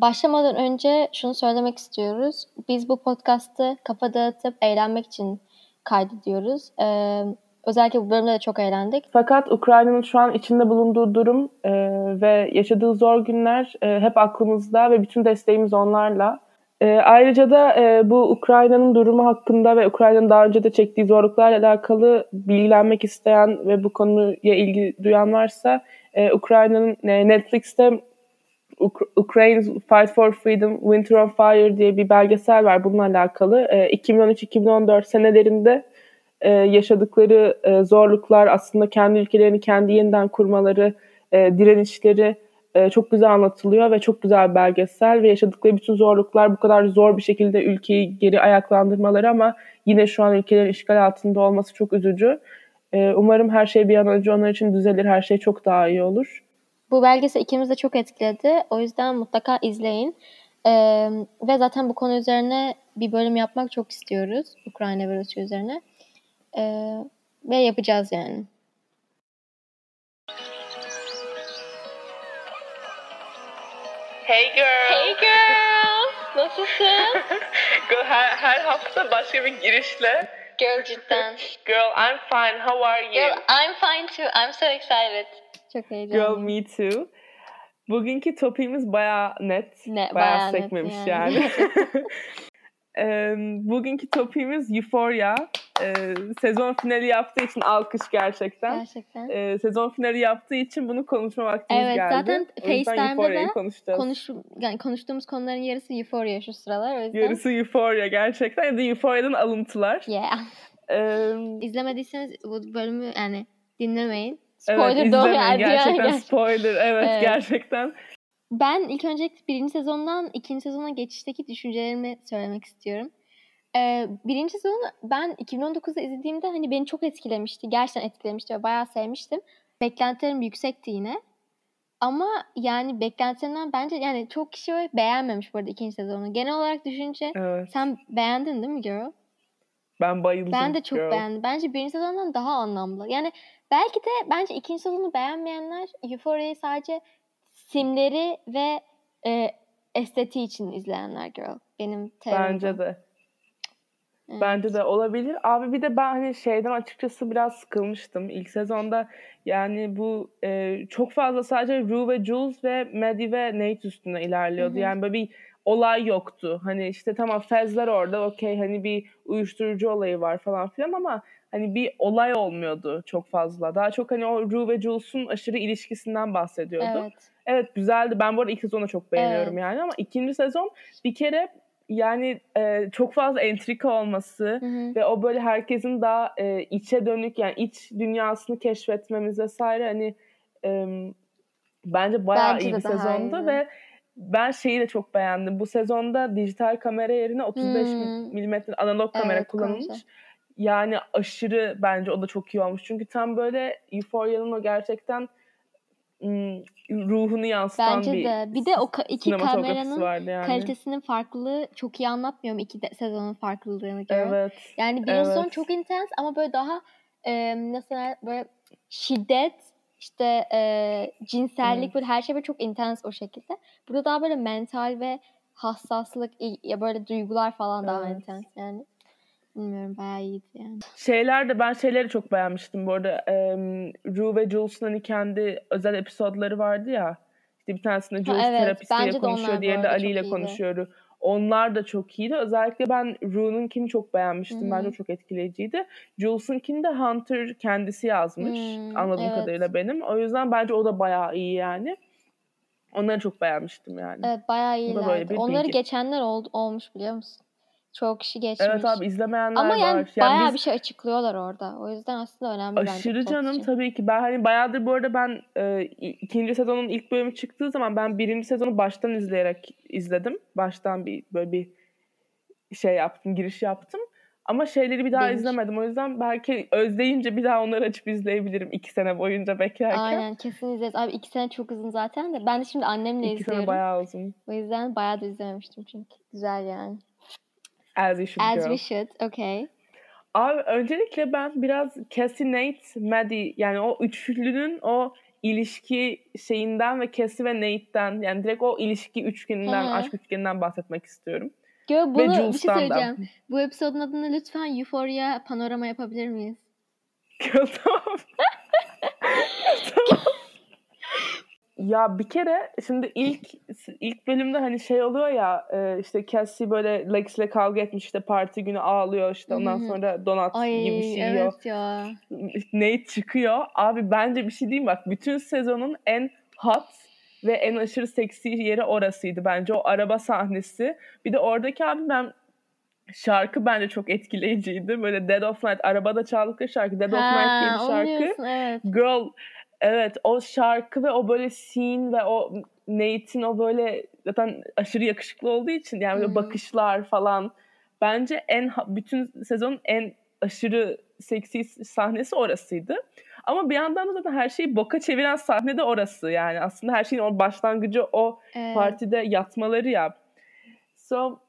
başlamadan önce şunu söylemek istiyoruz. Biz bu podcast'ı kafa dağıtıp eğlenmek için kaydediyoruz. Ee, özellikle bu bölümde de çok eğlendik. Fakat Ukrayna'nın şu an içinde bulunduğu durum e, ve yaşadığı zor günler e, hep aklımızda ve bütün desteğimiz onlarla. E, ayrıca da e, bu Ukrayna'nın durumu hakkında ve Ukrayna'nın daha önce de çektiği zorluklarla alakalı bilgilenmek isteyen ve bu konuya ilgi duyan varsa e, Ukrayna'nın e, Netflix'te Ukraine Fight for Freedom Winter on Fire diye bir belgesel var bununla alakalı. E, 2013-2014 senelerinde e, yaşadıkları e, zorluklar aslında kendi ülkelerini kendi yeniden kurmaları, e, direnişleri çok güzel anlatılıyor ve çok güzel belgesel ve yaşadıkları bütün zorluklar bu kadar zor bir şekilde ülkeyi geri ayaklandırmaları ama yine şu an ülkelerin işgal altında olması çok üzücü. Umarım her şey bir an önce onlar için düzelir, her şey çok daha iyi olur. Bu belgesel ikimiz de çok etkiledi. O yüzden mutlaka izleyin. Ee, ve zaten bu konu üzerine bir bölüm yapmak çok istiyoruz. Ukrayna ve Rusya üzerine. Ee, ve yapacağız yani. Hey girl. Hey girl. Nasılsın? girl her, her hafta başka bir girişle. Girl cidden. Girl I'm fine. How are you? Girl I'm fine too. I'm so excited. Çok heyecanlıyım. Girl me too. Bugünkü topiğimiz baya net. Ne, baya, bayağı net sekmemiş yani. yani. Bugünkü topiğimiz Euphoria. Ee, sezon finali yaptığı için alkış gerçekten. Gerçekten. Ee, sezon finali yaptığı için bunu konuşma vaktimiz Evet, geldi. zaten O yüzden FaceTime'da da. Konuş, yani konuştuğumuz konuların yarısı Euphoria şu sıralar. O yüzden. Yarısı Euphoria gerçekten ya da Euphoria'dan alıntılar. Yeah. Ee, İzlemediyseniz bu bölümü yani dinlemeyin. Evet, Spoiler doğru izlemeyin. yani. Gerçekten Yani. spoiler. Evet, Evet. gerçekten. Ben ilk önce birinci sezondan ikinci sezona geçişteki düşüncelerimi söylemek istiyorum. Ee, birinci sezonu ben 2019'da izlediğimde hani beni çok etkilemişti. Gerçekten etkilemişti ve bayağı sevmiştim. Beklentilerim yüksekti yine. Ama yani beklentilerimden bence yani çok kişi beğenmemiş bu arada ikinci sezonu. Genel olarak düşünce Evet. sen beğendin değil mi Girl? Ben bayıldım. Ben de çok girl. beğendim. Bence birinci sezondan daha anlamlı. Yani belki de bence ikinci sezonu beğenmeyenler Euphoria'yı sadece simleri ve e, estetiği için izleyenler girl. Benim teorim. Bence de. Evet. Bence de olabilir. Abi bir de ben hani şeyden açıkçası biraz sıkılmıştım. İlk sezonda yani bu e, çok fazla sadece Rue ve Jules ve Maddie ve Nate üstüne ilerliyordu. Hı hı. Yani böyle bir olay yoktu. Hani işte tamam Fezler orada okey hani bir uyuşturucu olayı var falan filan ama hani bir olay olmuyordu çok fazla. Daha çok hani o Rue ve Jules'un aşırı ilişkisinden bahsediyordu. Evet. Evet güzeldi. Ben bu arada ilk sezonu çok beğeniyorum Evet. yani ama ikinci sezon bir kere yani e, çok fazla entrika olması Hı hı. ve o böyle herkesin daha e, içe dönük yani iç dünyasını keşfetmemiz vesaire hani e, bence bayağı Bence iyi bir sezondu iyiydi. ve ben şeyi de çok beğendim. Bu sezonda dijital kamera yerine 35 Hmm. milimetre analog kamera Evet, kullanılmış. konuşalım. Yani aşırı bence o da çok iyi olmuş. Çünkü tam böyle Euphoria'nın o gerçekten ım, ruhunu yansıtan Bence bir de. Bir de o ka- iki kameranın yani. kalitesinin farklılığı çok iyi anlatmıyor mu iki de- sezonun farklılığını girl? Evet. Yani birinci sezon Evet. çok intens ama böyle daha e, nasıl böyle şiddet işte e, cinsellik Evet. böyle her şey böyle çok intens o şekilde. Burada daha böyle mental ve hassaslık ya böyle duygular falan daha Evet. intens yani. Bilmiyorum bayağı iyiydi yani. Şeyler de ben şeyleri çok beğenmiştim bu arada. Em, Rue ve Jules'un hani kendi özel episodları vardı ya. İşte bir tanesinde Jules evet, terapistiyle konuşuyor, diğerinde Ali ile konuşuyor. Onlar da çok iyiydi. Özellikle ben Rue'nunkini çok beğenmiştim. Hı hı. Bence çok etkileyiciydi. Jules'unkini de Hunter kendisi yazmış. Hmm, anladığım evet. kadarıyla benim. O yüzden bence o da bayağı iyi yani. Onları çok beğenmiştim yani. Evet bayağı iyilerdi. Onları bilgi. geçenler oldu, olmuş biliyor musun? Çok kişi geçmiş. Evet abi izlemeyenler Ama yani var. Yani bayağı biz- bir şey açıklıyorlar orada. O yüzden aslında önemli bence. Aşırı plot canım için. tabii ki. Ben hani bayağıdır bu arada ben e, ikinci sezonun ilk bölümü çıktığı zaman ben birinci sezonu baştan izleyerek izledim. Baştan bir böyle bir şey yaptım, giriş yaptım. Ama şeyleri bir daha Binge. izlemedim. O yüzden belki özleyince bir daha onları açıp izleyebilirim iki sene boyunca beklerken. Aynen kesin izleriz. Abi iki sene çok uzun zaten de. Ben de şimdi annemle İki izliyorum. sene bayağı uzun. O yüzden bayağı da izlememiştim çünkü. Güzel yani. As you should As girl. we should. Okay. Abi öncelikle ben biraz Cassie Nate, Maddie yani o üçlünün o ilişki şeyinden ve Cassie ve Nate'den yani direkt o ilişki üçgeninden, Hı. aşk üçgeninden bahsetmek istiyorum. Gör bunu bir şey Jules'tan da. söyleyeceğim. Bu episodun adını lütfen Euphoria panorama yapabilir miyiz? tamam. tamam. Ya bir kere şimdi ilk ilk bölümde hani şey oluyor ya e, işte Cassie böyle Lex ile kavga etmiş işte parti günü ağlıyor işte ondan hı. sonra donut Ay gibi bir şey yiyor. evet ya. Nate çıkıyor. Abi bence bir şey diyeyim bak bütün sezonun en hot ve en aşırı seksi yeri orasıydı bence o araba sahnesi. Bir de oradaki abi ben şarkı bence çok etkileyiciydi. Böyle Dead of Night arabada çaldıkları şarkı Dead of Night diye bir şarkı. diyorsun, evet. Girl evet o şarkı ve o böyle scene ve o Nate'in o böyle zaten aşırı yakışıklı olduğu için yani böyle bakışlar falan bence en bütün sezonun en aşırı seksi sahnesi orasıydı. Ama bir yandan da zaten her şeyi boka çeviren sahne de orası yani aslında her şeyin o başlangıcı o Evet. partide yatmaları ya. So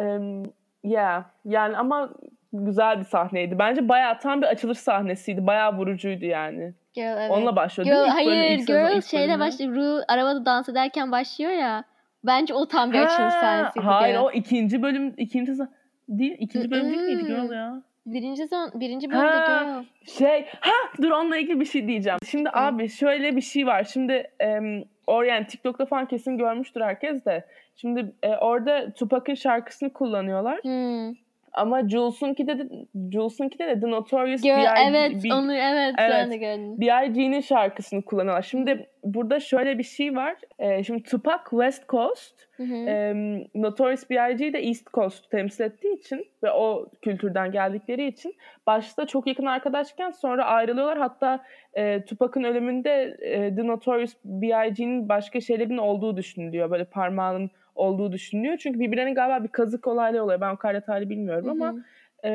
um, yeah yani ama güzel bir sahneydi. Bence bayağı tam bir açılış sahnesiydi. Bayağı vurucuydu yani. Girl, evet. Onunla başlıyor Girl, değil mi? İlk hayır ilk sezon, girl ilk şeyle başlıyor. Ru arabada dans ederken başlıyor ya. Bence o tam bir açılış sahnesiydi. Hayır o ikinci bölüm ikinci sezon değil ikinci bölüm değil miydi girl ya? Birinci sezon, birinci bölümde Ha. girl. Şey ha dur onunla ilgili bir şey diyeceğim. Şimdi Hı. abi şöyle bir şey var. Şimdi em, or yani TikTok'ta falan kesin görmüştür herkes de. Şimdi e, orada Tupac'ın şarkısını kullanıyorlar. Hmm. Ama Jules'unki de Jules'unki de The Notorious Girl, B.I.G. evet B- onu evet, Evet. sen de gördün. B.I.G.'nin şarkısını kullanıyorlar. Şimdi burada şöyle bir şey var. E, şimdi Tupac West Coast, Hı hı. e, Notorious B.I.G. de East Coast temsil ettiği için ve o kültürden geldikleri için başta çok yakın arkadaşken sonra ayrılıyorlar. Hatta e, Tupac'ın ölümünde e, The Notorious B.I.G.'nin başka şeylerin olduğu düşünülüyor. Böyle parmağının olduğu düşünülüyor. Çünkü birbirlerine galiba bir kazık olayları oluyor. Ben o kadar detaylı bilmiyorum Hı ama hı.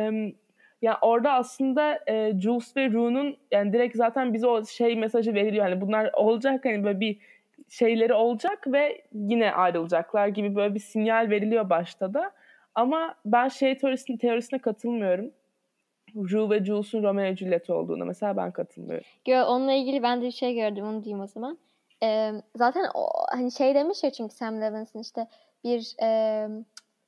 Em, ya orada aslında e, Jules ve Rue'nun yani direkt zaten bize o şey mesajı veriliyor. Hani bunlar olacak hani böyle bir şeyleri olacak ve yine ayrılacaklar gibi böyle bir sinyal veriliyor başta da. Ama ben şey teorisine, teorisine katılmıyorum. Rue ve Jules'un Romeo ve Juliet olduğuna mesela ben katılmıyorum. Girl, onunla ilgili ben de bir şey gördüm onu diyeyim o zaman. Ee, zaten o, hani şey demiş ya çünkü Sam Levinson işte bir e,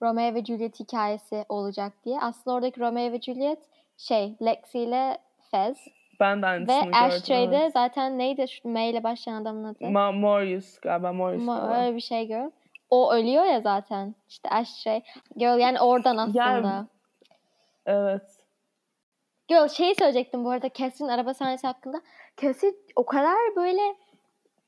Romeo ve Juliet hikayesi olacak diye. Aslında oradaki Romeo ve Juliet şey Lexi ile Fez Ben de ve. Ashtray'de evet. zaten neydi şu M ile başlayan adamın adı? Ma- Morius galiba Morius Ma- falan. öyle bir şey girl. O ölüyor ya zaten. İşte Ashtray. Girl yani oradan aslında. Yani- Evet. Girl şey söyleyecektim bu arada Cassie'nin araba sahnesi hakkında. Cassie o kadar böyle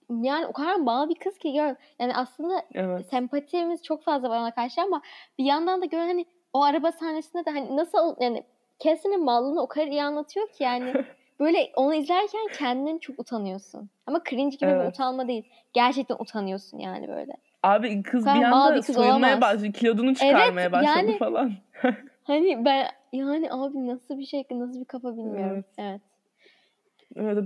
yani o kadar mal bir kız ki girl. Yani aslında Evet. sempatimiz çok fazla var ona karşı ama bir yandan da girl hani o araba sahnesinde de hani nasıl yani Cassie'nin mallığını o kadar iyi anlatıyor ki yani böyle onu izlerken kendin çok utanıyorsun. Ama cringe gibi bir Evet. utanma değil. Gerçekten utanıyorsun yani böyle. Abi kız bir anda bir kız soyunmaya başladı. Kilodunu çıkarmaya Evet, başladı yani- falan. Hani ben yani abi nasıl bir şey nasıl bir kafa bilmiyorum. Evet. Evet,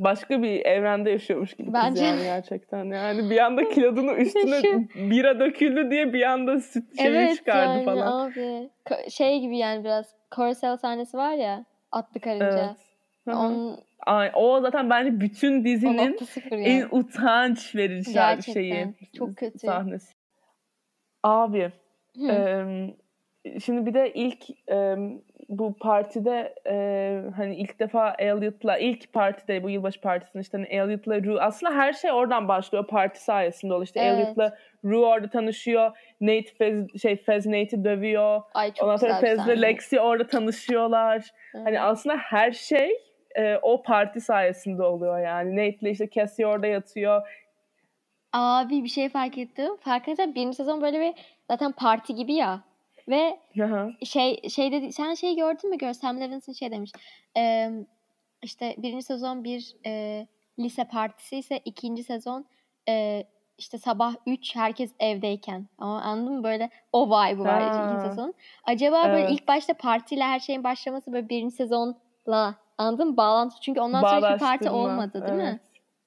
başka bir evrende yaşıyormuş gibi Bence- yani gerçekten. Yani bir anda kilodunu üstüne bira döküldü diye bir anda süt şeyi evet çıkardı yani falan. abi. Şey gibi yani biraz Carousel sahnesi var ya atlı karınca. Evet. Onun, Ay, o zaten bence bütün dizinin sıfır en yani. utanç verici Gerçekten. şeyi. Çok kötü. Sahnesi. Abi Hı. Şimdi bir de ilk em, bu partide e, hani ilk defa Elliot'la ilk partide bu yılbaşı partisinde işte hani Elliot'la Rue aslında her şey oradan başlıyor parti sayesinde oluyor. İşte Evet. Elliot'la Rue orada tanışıyor. Nate Fez, şey Fez Nate'i dövüyor. Ay çok Ondan sonra Fez'le. Lexi orada tanışıyorlar. Hı. Hani aslında her şey e, o parti sayesinde oluyor yani. Nate'le işte Cassie orada yatıyor. Abi bir şey fark ettim. Fark ettim birinci sezon böyle bir zaten parti gibi ya. Ve şey şey dedi sen şey gördün mü gör Sam Levinson şey demiş. Eee işte birinci sezon bir e, lise partisi ise ikinci sezon e, işte sabah 3 herkes evdeyken. Ama anladın mı böyle o vibe'ı var Ha. ikinci sezon. Acaba böyle Evet. ilk başta partiyle her şeyin başlaması böyle birinci sezonla anladın mı? Bağlantı. Çünkü ondan sonra hiçbir parti olmadı değil mi? evet.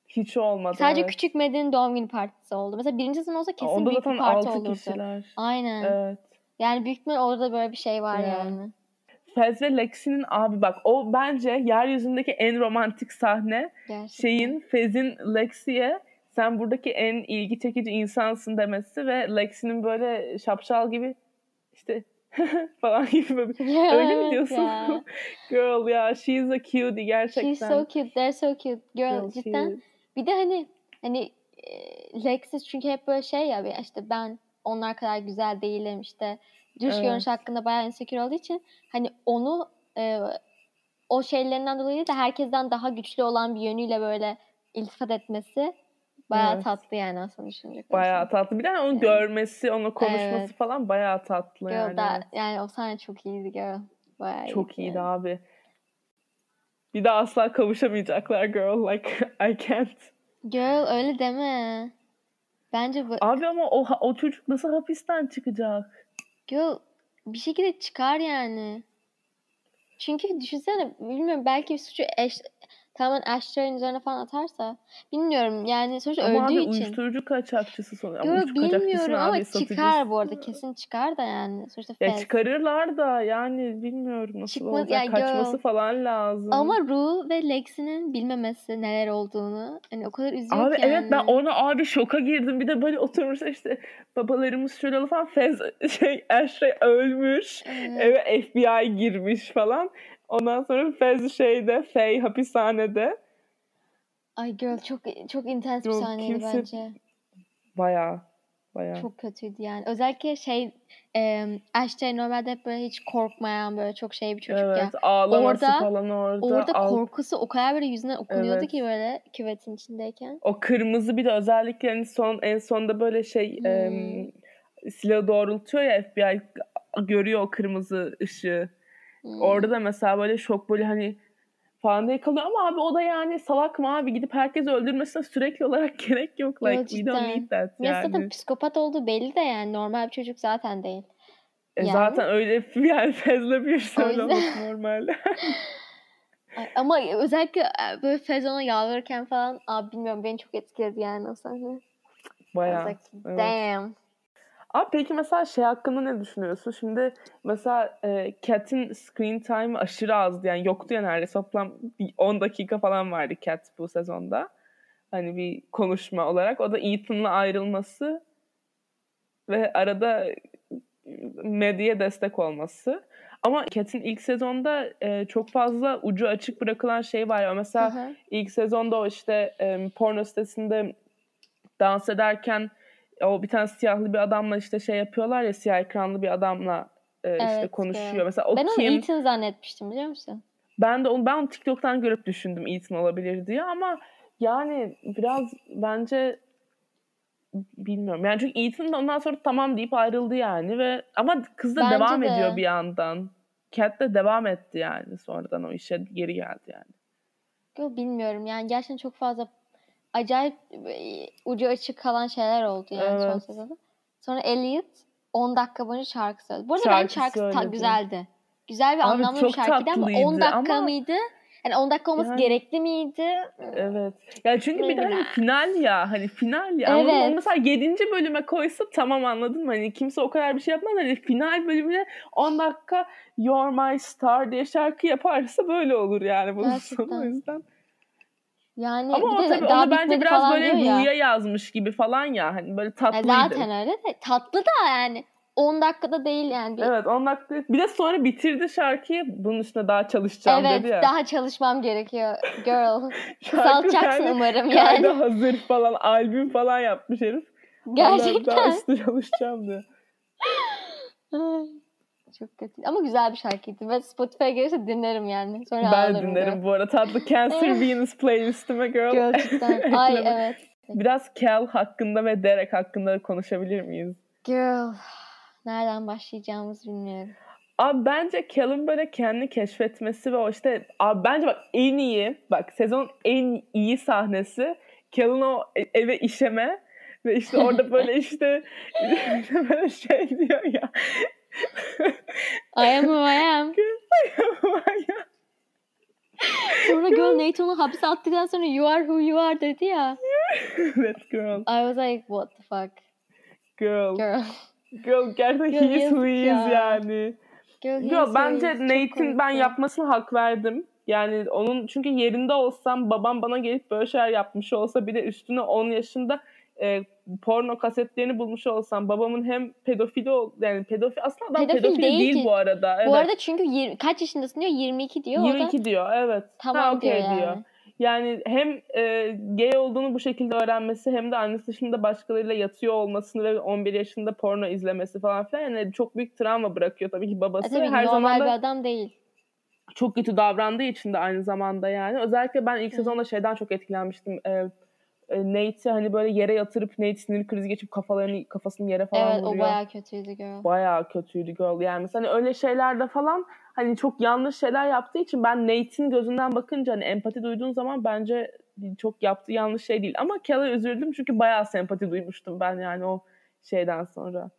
Hiç olmadı. Sadece evet. küçük Med'in doğum günü partisi oldu. Mesela birinci sezon olsa kesin Onda büyük bir parti olurdu. kişiler. Aynen. Evet. Yani büyük ihtimal orada böyle bir şey var Ya. yani. Fez ve Lexi'nin abi bak o bence yeryüzündeki en romantik sahne Gerçekten. şeyin Fez'in Lexi'ye sen buradaki en ilgi çekici insansın demesi ve Lexi'nin böyle şapşal gibi işte falan gibi böyle öyle mi diyorsun? ya. Girl ya she's a cutie gerçekten. She's so cute. They're so cute. Girl, Girl, cidden. Bir de hani hani e, Lexis çünkü hep böyle şey ya işte ben onlar kadar güzel değilim işte dış Evet. görünüş hakkında bayağı insecure olduğu için hani onu e, o şeylerinden dolayı da herkesten daha güçlü olan bir yönüyle böyle iltifat etmesi bayağı Evet. tatlı yani aslında düşünecek Bayağı tatlı. Bir de onu Evet. görmesi, onunla konuşması Evet. falan bayağı tatlı Girl, yani. that- yani o sahne çok iyiydi girl. Bayağı Çok iyiydi yani. abi. Bir daha asla kavuşamayacaklar girl. Like I can't. Girl öyle deme. Bence bu Abi ama o o çocuk nasıl hapisten çıkacak? Girl bir şekilde çıkar yani. Çünkü düşünsene bilmiyorum belki bir suçu eş, tamamen Ashtray'ın üzerine falan atarsa bilmiyorum yani sonuçta Ama öldüğü abi için. uyuşturucu kaçakçısı Yo, uyuşturucu kaçakçısı bilmiyorum ama abi, satıcısı. çıkar bu arada kesin çıkar da yani sonuçta Ya Fez. çıkarırlar da yani bilmiyorum nasıl Çıkmaz- olacak. ya Kaçması girl. falan lazım. Ama Ru ve Lexi'nin bilmemesi neler olduğunu hani o kadar üzüyor Abi ki evet ben yani. ona abi şoka girdim. Bir de böyle oturmuş işte babalarımız şöyle falan. Fez şey Ashley ölmüş. Evet. Eve FBI girmiş falan. Ondan sonra Fez şeyde Faye hapishanede. Ay girl çok çok intens bir sahneydi kimse- bence. Baya baya. Çok kötüydü yani. Özellikle şey e, Ashtray normalde hep böyle hiç korkmayan böyle çok şey bir çocuk ya. evet ağlaması Orada- falan orada. Orada Al- korkusu o kadar böyle yüzünden okunuyordu Evet. ki böyle küvetin içindeyken. O kırmızı bir de özellikle hani son en sonda böyle şey Hmm. em, silahı doğrultuyor ya FBI görüyor o kırmızı ışığı. Hmm. Orada da mesela böyle şok böyle hani falan diye kalıyor ama abi o da yani salak mı abi gidip herkesi öldürmesine sürekli olarak gerek yok. Yo, Like we don't cidden. need that Ya yani. zaten psikopat olduğu belli de yani normal bir çocuk zaten değil. E yani. zaten öyle yani fazla bir olması normal. Ama özellikle e, böyle Fezon'a yalvarırken falan abi bilmiyorum beni çok etkiledi yani o sahne. Bayağı. like, evet. damn. Abi peki mesela şey hakkında ne düşünüyorsun? Şimdi mesela e, Cat'in screen time aşırı azdı. Yani yoktu ya neredeyse. Toplam bir 10 dakika falan vardı Cat bu sezonda. Hani bir konuşma olarak. O da Ethan'la ayrılması ve arada medyaya destek olması. Ama Cat'in ilk sezonda e, çok fazla ucu açık bırakılan şey var ya. Mesela Hı hı. İlk sezonda o işte e, porno sitesinde dans ederken o bir tane siyahlı bir adamla işte şey yapıyorlar ya siyah ekranlı bir adamla e, işte Evet, konuşuyor. evet. Mesela o ben onu kim? Ethan zannetmiştim biliyor musun? Ben de onu ben onu TikTok'tan görüp düşündüm Ethan olabilir diye ama yani biraz bence bilmiyorum. Yani çünkü Ethan da ondan sonra tamam deyip ayrıldı yani ve ama kız da Bence devam de. ediyor bir yandan. Cat de devam etti yani sonradan o işe geri geldi yani. Yo, bilmiyorum yani gerçekten çok fazla acayip e, ucu açık kalan şeyler oldu yani son Evet. sezonda. Sonra Elliot 10 dakika boyunca şarkı söyledi. Bu arada Şarkı bence şarkısı ta- güzeldi. Güzel ve Abi anlamlı bir şarkıydı ama 10 tatlıydı dakika ama- mıydı? Yani 10 dakika olması Yani- gerekli miydi? Evet. Ya çünkü bir de hani final ya hani final ya. Anladın mı? Evet. Onu mesela 7. bölüme koysa tamam anladın mı? Hani kimse o kadar bir şey yapmaz. Hani final bölümüne 10 dakika You're My Star diye şarkı yaparsa böyle olur yani bunun Gerçekten. sonu o yüzden. Yani Ama bir o de tabii daha onu bence biraz böyle ya. Ru'ya yazmış gibi falan ya. Hani böyle Ya tatlıydı. zaten öyle de tatlı da yani 10 dakikada değil yani. Bir- Evet 10 dakika. Bir de sonra bitirdi şarkıyı. Bunun üstüne daha çalışacağım evet dedi ya. daha çalışmam gerekiyor girl. Kısaltacaksın yani umarım Kayda yani. hazır falan albüm falan yapmış herif. Gerçekten. Daha üstüne çalışacağım diyor. Çok kötü. Ama güzel bir şarkıydı. Ve Spotify'a gelirse dinlerim yani. Sonra Ben dinlerim girl. bu arada. Tatlı Cancer Venus playlistime girl. Gerçekten. Ay evet. Biraz Cal hakkında ve Derek hakkında konuşabilir miyiz? Girl. Nereden başlayacağımızı bilmiyorum. Abi bence Cal'ın böyle kendini keşfetmesi ve o işte abi bence bak en iyi bak sezon en iyi sahnesi Cal'ın o e- eve işeme ve işte orada böyle işte böyle şey diyor ya. I am who I am. Sonra girl Nathan'ı hapse attıktan sonra you are who you are dedi ya. evet girl. I was like what the fuck Girl. girl. Girl gerçekten Girl, he is who he is yani. Girl, is bence Nate'in ben yapmasına hak verdim. Yani onun çünkü yerinde olsam babam bana gelip böyle şeyler yapmış olsa bir de üstüne 10 yaşında e, porno kasetlerini bulmuş olsam babamın hem pedofili ol yani pedofil aslında adam Pedofil pedofil değil, değil ki. bu arada. Evet. Bu arada çünkü yir- kaç yaşındasın diyor? 22 diyor. O da 22 diyor evet. Tamam ha, okey diyor yani. Yani hem e, gay olduğunu bu şekilde öğrenmesi hem de annesi dışında başkalarıyla yatıyor olmasını ve 11 yaşında porno izlemesi falan filan yani çok büyük travma bırakıyor tabii ki E babası. tabii Her normal zaman da bir adam değil. çok kötü davrandığı için de aynı zamanda yani. Özellikle ben ilk sezonda şeyden çok etkilenmiştim. E, Nate'i hani böyle yere yatırıp Nate sinir krizi geçip kafalarını kafasını yere falan Evet o vuruyor. bayağı kötüydü girl. Bayağı kötüydü girl yani. Mesela hani öyle şeylerde falan hani çok yanlış şeyler yaptığı için ben Nate'in gözünden bakınca hani empati duyduğun zaman bence çok yaptığı yanlış şey değil. Ama Kelly üzüldüm çünkü bayağı sempati duymuştum ben yani o şeyden sonra.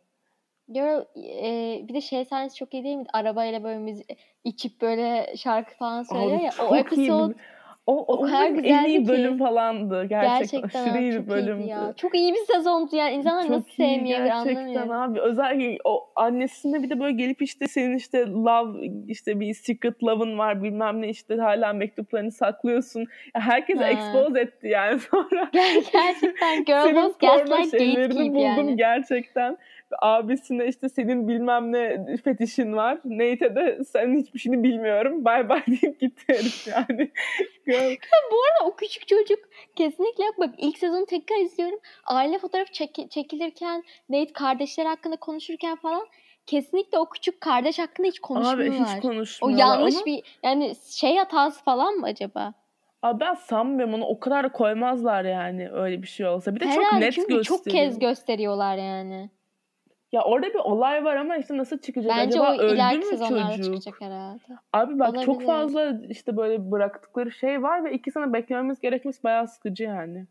Girl e, bir de şey sahnesi çok iyi değil mi? Arabayla böyle müzik içip böyle şarkı falan söylüyor Abi ya. O iyi episode bir- o, o, o kadar en güzeldi iyi ki. bölüm falandı. Gerçekten, gerçekten aşırı abi, iyi bir bölümdü. ya. Çok iyi bir sezondu yani. İnsanlar Çok nasıl gerçekten anlamıyorum. abi. Özellikle o annesine bir de böyle gelip işte senin işte love işte bir secret love'ın var bilmem ne işte hala mektuplarını saklıyorsun. Ya herkese Ha. expose etti yani sonra. Ger- gerçekten girl boss gaslight gatekeep buldum yani. gerçekten. Abisine işte senin bilmem ne fetişin var. Nate'e de senin hiçbir şeyini bilmiyorum. Bay bay deyip gitti herif yani. Bu arada o küçük çocuk kesinlikle. Bak ilk sezonu tekrar izliyorum. Aile fotoğrafı çek- çekilirken Nate kardeşler hakkında konuşurken falan kesinlikle o küçük kardeş hakkında hiç Abi konuşmuyorlar. hiç o konuşmuyorlar. yanlış Onu- bir yani şey hatası falan mı acaba? Abi ben sanmıyorum onu o kadar da koymazlar yani öyle bir şey olsa. Bir de çok Herhalde net çünkü gösteriyor. çok kez gösteriyorlar yani. Ya orada bir olay var ama işte nasıl çıkacak Bence acaba o öldü ileriki mü sezonlarda çocuk? çıkacak herhalde. Abi bak çok Olabilir. fazla işte böyle bıraktıkları şey var ve iki sene beklememiz gerekmesi bayağı sıkıcı yani.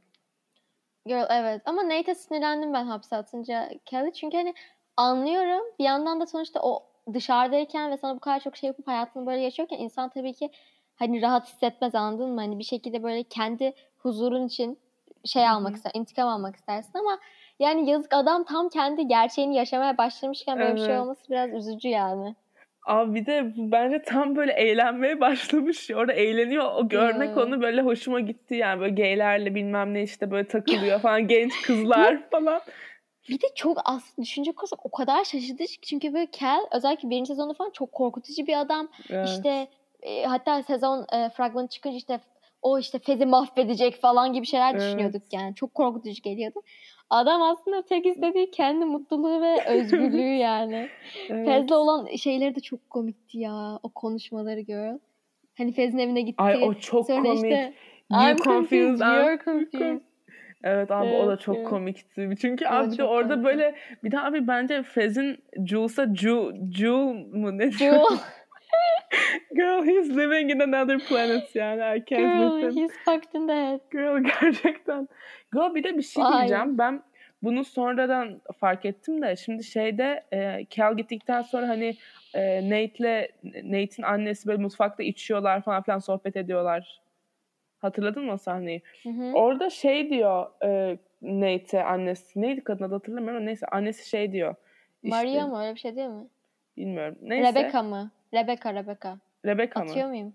Girl evet ama Nate'e sinirlendim ben hapse atınca Kelly çünkü hani anlıyorum bir yandan da sonuçta o dışarıdayken ve sana bu kadar çok şey yapıp hayatını böyle yaşıyorken insan tabii ki hani rahat hissetmez anladın mı? Hani bir şekilde böyle kendi huzurun için şey almak ister, intikam almak istersin ama yani yazık adam tam kendi gerçeğini yaşamaya başlamışken böyle bir şey Evet. olması biraz üzücü yani. Abi bir de bence tam böyle eğlenmeye başlamış. Orada eğleniyor. O görmek onu böyle hoşuma gitti yani. Böyle gaylerle bilmem ne işte böyle takılıyor falan. Genç kızlar falan. Bir de çok aslında düşünecek olursak o kadar şaşırtıcı ki çünkü böyle Kel özellikle birinci sezonda falan çok korkutucu bir adam. Evet. İşte e, hatta sezon e, fragmanı çıkınca işte o işte Fez'i mahvedecek falan gibi şeyler Evet. düşünüyorduk yani. Çok korkutucu geliyordu. Adam aslında tek istediği kendi mutluluğu ve özgürlüğü yani. Evet. Fez'le olan şeyleri de çok komikti ya. O konuşmaları girl. Hani Fez'in evine gitti. Ay o çok Sonra komik. işte You I'm confused, I'm you're confused. Evet abi o da Evet, çok evet. komikti. Çünkü abi de orada komikti. böyle bir de abi bence Fez'in Jules'a Ju, Jul mu ne? Jewel, Girl he's living in another planet yani. I can't girl, with him. he's fucked in the head. Girl gerçekten. Girl bir de bir şey Vay. diyeceğim. Ben bunu sonradan fark ettim de şimdi şeyde e, Cal gittikten sonra hani e, Nate'le Nate'in annesi böyle mutfakta içiyorlar falan filan sohbet ediyorlar. Hatırladın mı o sahneyi? Hı hı. Orada şey diyor e, Nate'e annesi. Neydi kadın adı hatırlamıyorum neyse annesi şey diyor. İşte, Maria mı öyle bir şey değil mi? Bilmiyorum. Neyse. Rebecca mı? Rebecca, Rebecca. Rebecca mı? Atıyor muyum?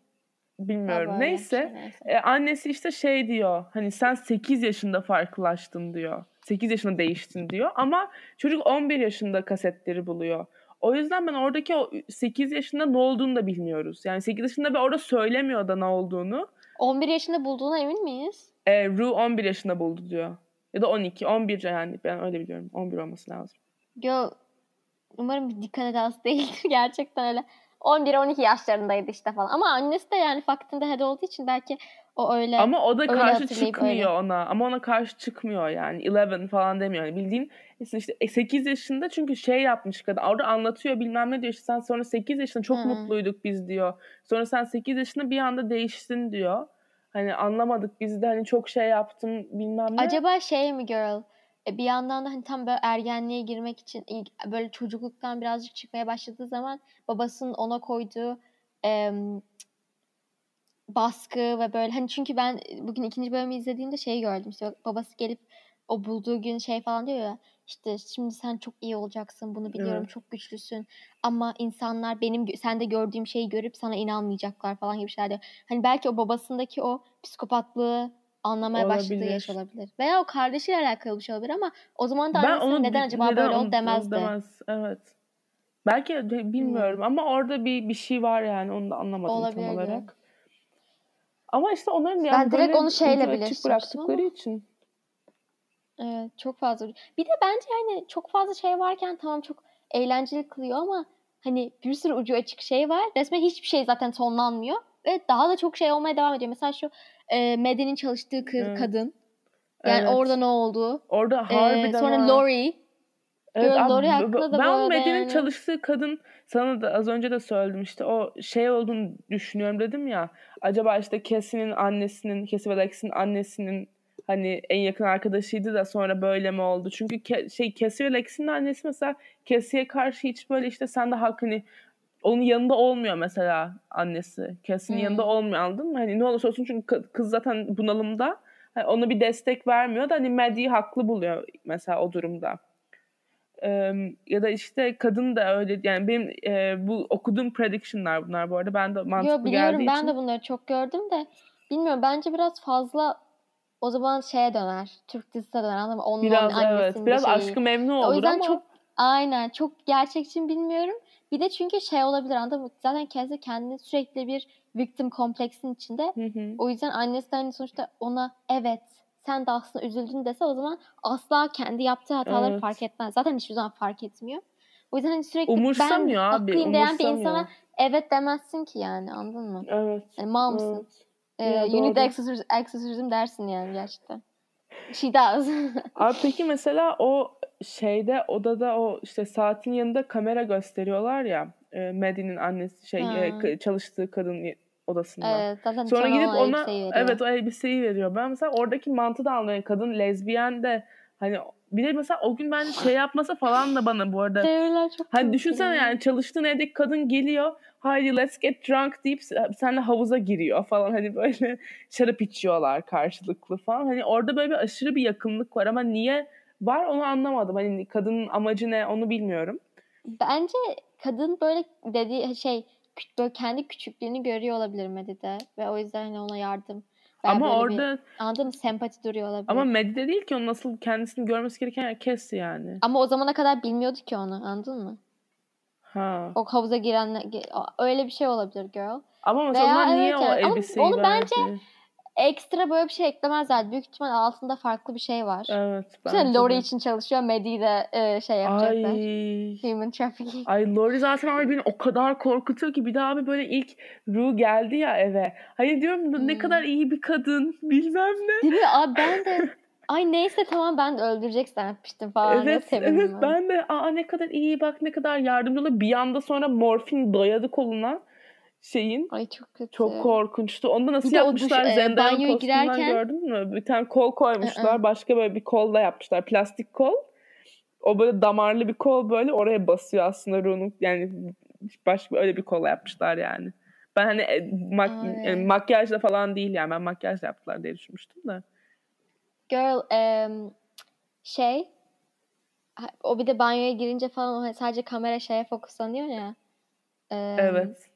Bilmiyorum. Bir Neyse. neyse. E, annesi işte şey diyor. Hani sen 8 yaşında farklılaştın diyor. 8 yaşında değiştin diyor. Ama çocuk 11 yaşında kasetleri buluyor. O yüzden ben oradaki o 8 yaşında ne olduğunu da bilmiyoruz. Yani 8 yaşında ve orada söylemiyor da ne olduğunu. 11 yaşında bulduğuna emin miyiz? E, Rue 11 yaşında buldu diyor. Ya da 12. 11 yani ben öyle biliyorum. 11 olması lazım. Yo, umarım bir dikkat edası değildir gerçekten öyle. 11-12 yaşlarındaydı işte falan. Ama annesi de yani faktinde head olduğu için belki o öyle. Ama o da karşı çıkmıyor öyle. ona. Ama ona karşı çıkmıyor yani. 11 falan demiyor. Yani bildiğin işte 8 yaşında çünkü şey yapmış kadın. Orada anlatıyor bilmem ne diyor. İşte sen sonra 8 yaşında çok Hı. mutluyduk biz diyor. Sonra sen 8 yaşında bir anda değiştin diyor. Hani anlamadık biz de hani çok şey yaptım bilmem ne. Acaba şey mi girl? E, bir yandan da hani tam böyle ergenliğe girmek için ilk- böyle çocukluktan birazcık çıkmaya başladığı zaman babasının ona koyduğu em, baskı ve böyle hani çünkü ben bugün ikinci bölümü izlediğimde şey gördüm işte babası gelip o bulduğu gün şey falan diyor ya işte şimdi sen çok iyi olacaksın bunu biliyorum Evet. çok güçlüsün ama insanlar benim sende gördüğüm şeyi görüp sana inanmayacaklar falan gibi şeyler diyor. Hani belki o babasındaki o psikopatlığı anlamaya başladığı yaş Olabilir. olabilir. Veya o kardeşiyle alakalı bir şey olabilir ama o zaman da Ben onu neden acaba neden böyle ol demezdi. demez. Evet. Belki de bilmiyorum ama orada bir bir şey var yani onu da anlamadım tam Olabilirdi. olarak. Ama işte onların Ben yani direkt böyle onu şeyle açık bıraktıkları için. Evet, çok fazla. Bir de bence yani çok fazla şey varken tamam çok eğlenceli kılıyor ama hani bir sürü ucu açık şey var. Resmen hiçbir şey zaten sonlanmıyor ve daha da çok şey olmaya devam ediyor. Mesela şu e, Maddie'nin çalıştığı kız, Evet. kadın. Yani Evet. orada ne oldu? Orada Ee, harbiden sonra ha. Lori. Evet, abi, Lori hakkında da ben Maddie'nin yani. çalıştığı kadın sana da az önce de söyledim işte o şey olduğunu düşünüyorum dedim ya acaba işte Cassie'nin annesinin Cassie ve Lex'in annesinin hani en yakın arkadaşıydı da sonra böyle mi oldu? Çünkü Ke- şey Cassie ve Lex'in annesi mesela Cassie'ye karşı hiç böyle işte sen de hak hani onun yanında olmuyor mesela annesi. Cassie'nin Hmm. yanında olmuyor anladın mı? Hani ne olursa olsun çünkü kı- kız zaten bunalımda. Hani ona bir destek vermiyor da hani Maddie'yi haklı buluyor mesela o durumda. Ee, ya da işte kadın da öyle yani benim e, bu okuduğum prediction'lar bunlar bu arada ben de mantıklı Yo biliyorum geldiği ben için de bunları çok gördüm de bilmiyorum bence biraz fazla o zaman şeye döner. Türk dizisine döner mı? Onun biraz onun evet biraz şeyi. aşkı memnun O olur yüzden ama çok aynen çok gerçekçi mi bilmiyorum. Bir de çünkü şey olabilir anladın mı? Zaten kendisi kendini sürekli bir victim kompleksin içinde. Hı hı. O yüzden annesi de hani sonuçta ona evet sen de aslında üzüldün dese o zaman asla kendi yaptığı hataları Evet. fark etmez. Zaten hiçbir zaman fark etmiyor. O yüzden hani sürekli umursamıyor ben abi haklıyım diyen bir insana evet demezsin ki yani anladın mı? Evet. Yani mal mısın? evet. Ee, you need exorcism dersin yani gerçekten. She does. Abi peki mesela o şeyde odada o işte saatin yanında kamera gösteriyorlar ya e, Maddie'nin annesi şey e, k- çalıştığı kadın odasında. evet zaten Sonra gidip ona evet o elbiseyi veriyor. Ben mesela oradaki mantığı da anlıyorum. Kadın lezbiyen de hani bir de mesela o gün ben şey yapmasa falan da bana bu arada Teoriler çok Hani düşünsene ya. yani çalıştığın evdeki kadın geliyor. Haydi let's get drunk deyip seninle havuza giriyor falan. Hani böyle şarap içiyorlar karşılıklı falan. Hani orada böyle bir aşırı bir yakınlık var ama niye var onu anlamadım. Hani kadının amacı ne onu bilmiyorum. Bence kadın böyle dediği şey böyle kendi küçüklüğünü görüyor olabilir Medide ve o yüzden hani ona yardım veya ama orada bir anladın mı sempati duruyor olabilir. ama Ama, Medide değil ki onun nasıl kendisini görmesi gereken Cassie yani. o zamana kadar bilmiyordu ki onu anladın mı? Ha. O havuza girenler ge- öyle bir şey olabilir girl. Ama mesela o zaman niye evet o yani. Ama elbiseyi onu bence verdi? Ekstra böyle bir şey eklemezler. Büyük ihtimal altında farklı bir şey var. Evet. Bence Lori için çalışıyor. Maddie de e, şey yapacaklar. Ay. Human trafficking. Ay Lori zaten abi beni o kadar korkutuyor ki bir daha abi böyle ilk Ru geldi ya eve. Hani diyorum ne Hmm. kadar iyi bir kadın bilmem ne. Değil mi? Abi ben de ay neyse tamam ben de öldürecek zannetmiştim falan Evet evet ben de aa ne kadar iyi bak ne kadar yardımcı oluyor. Bir anda sonra morfin dayadı koluna şeyin. Ay çok kötü. Çok korkunçtu. Onu da nasıl Bir yapmışlar? duş- e, Zendaya banyoya kostümden girerken- gördün mü? Bir tane kol koymuşlar. Hı Başka böyle bir kol da yapmışlar. Plastik kol. O böyle damarlı bir kol böyle oraya basıyor aslında Ru'nun yani başka öyle bir kola yapmışlar yani. Ben hani e, mak- yani makyajla falan değil yani ben makyajla yaptılar diye düşünmüştüm de. Girl em, şey o bir de banyoya girince falan o sadece kamera şeye fokuslanıyor ya. Em, Evet.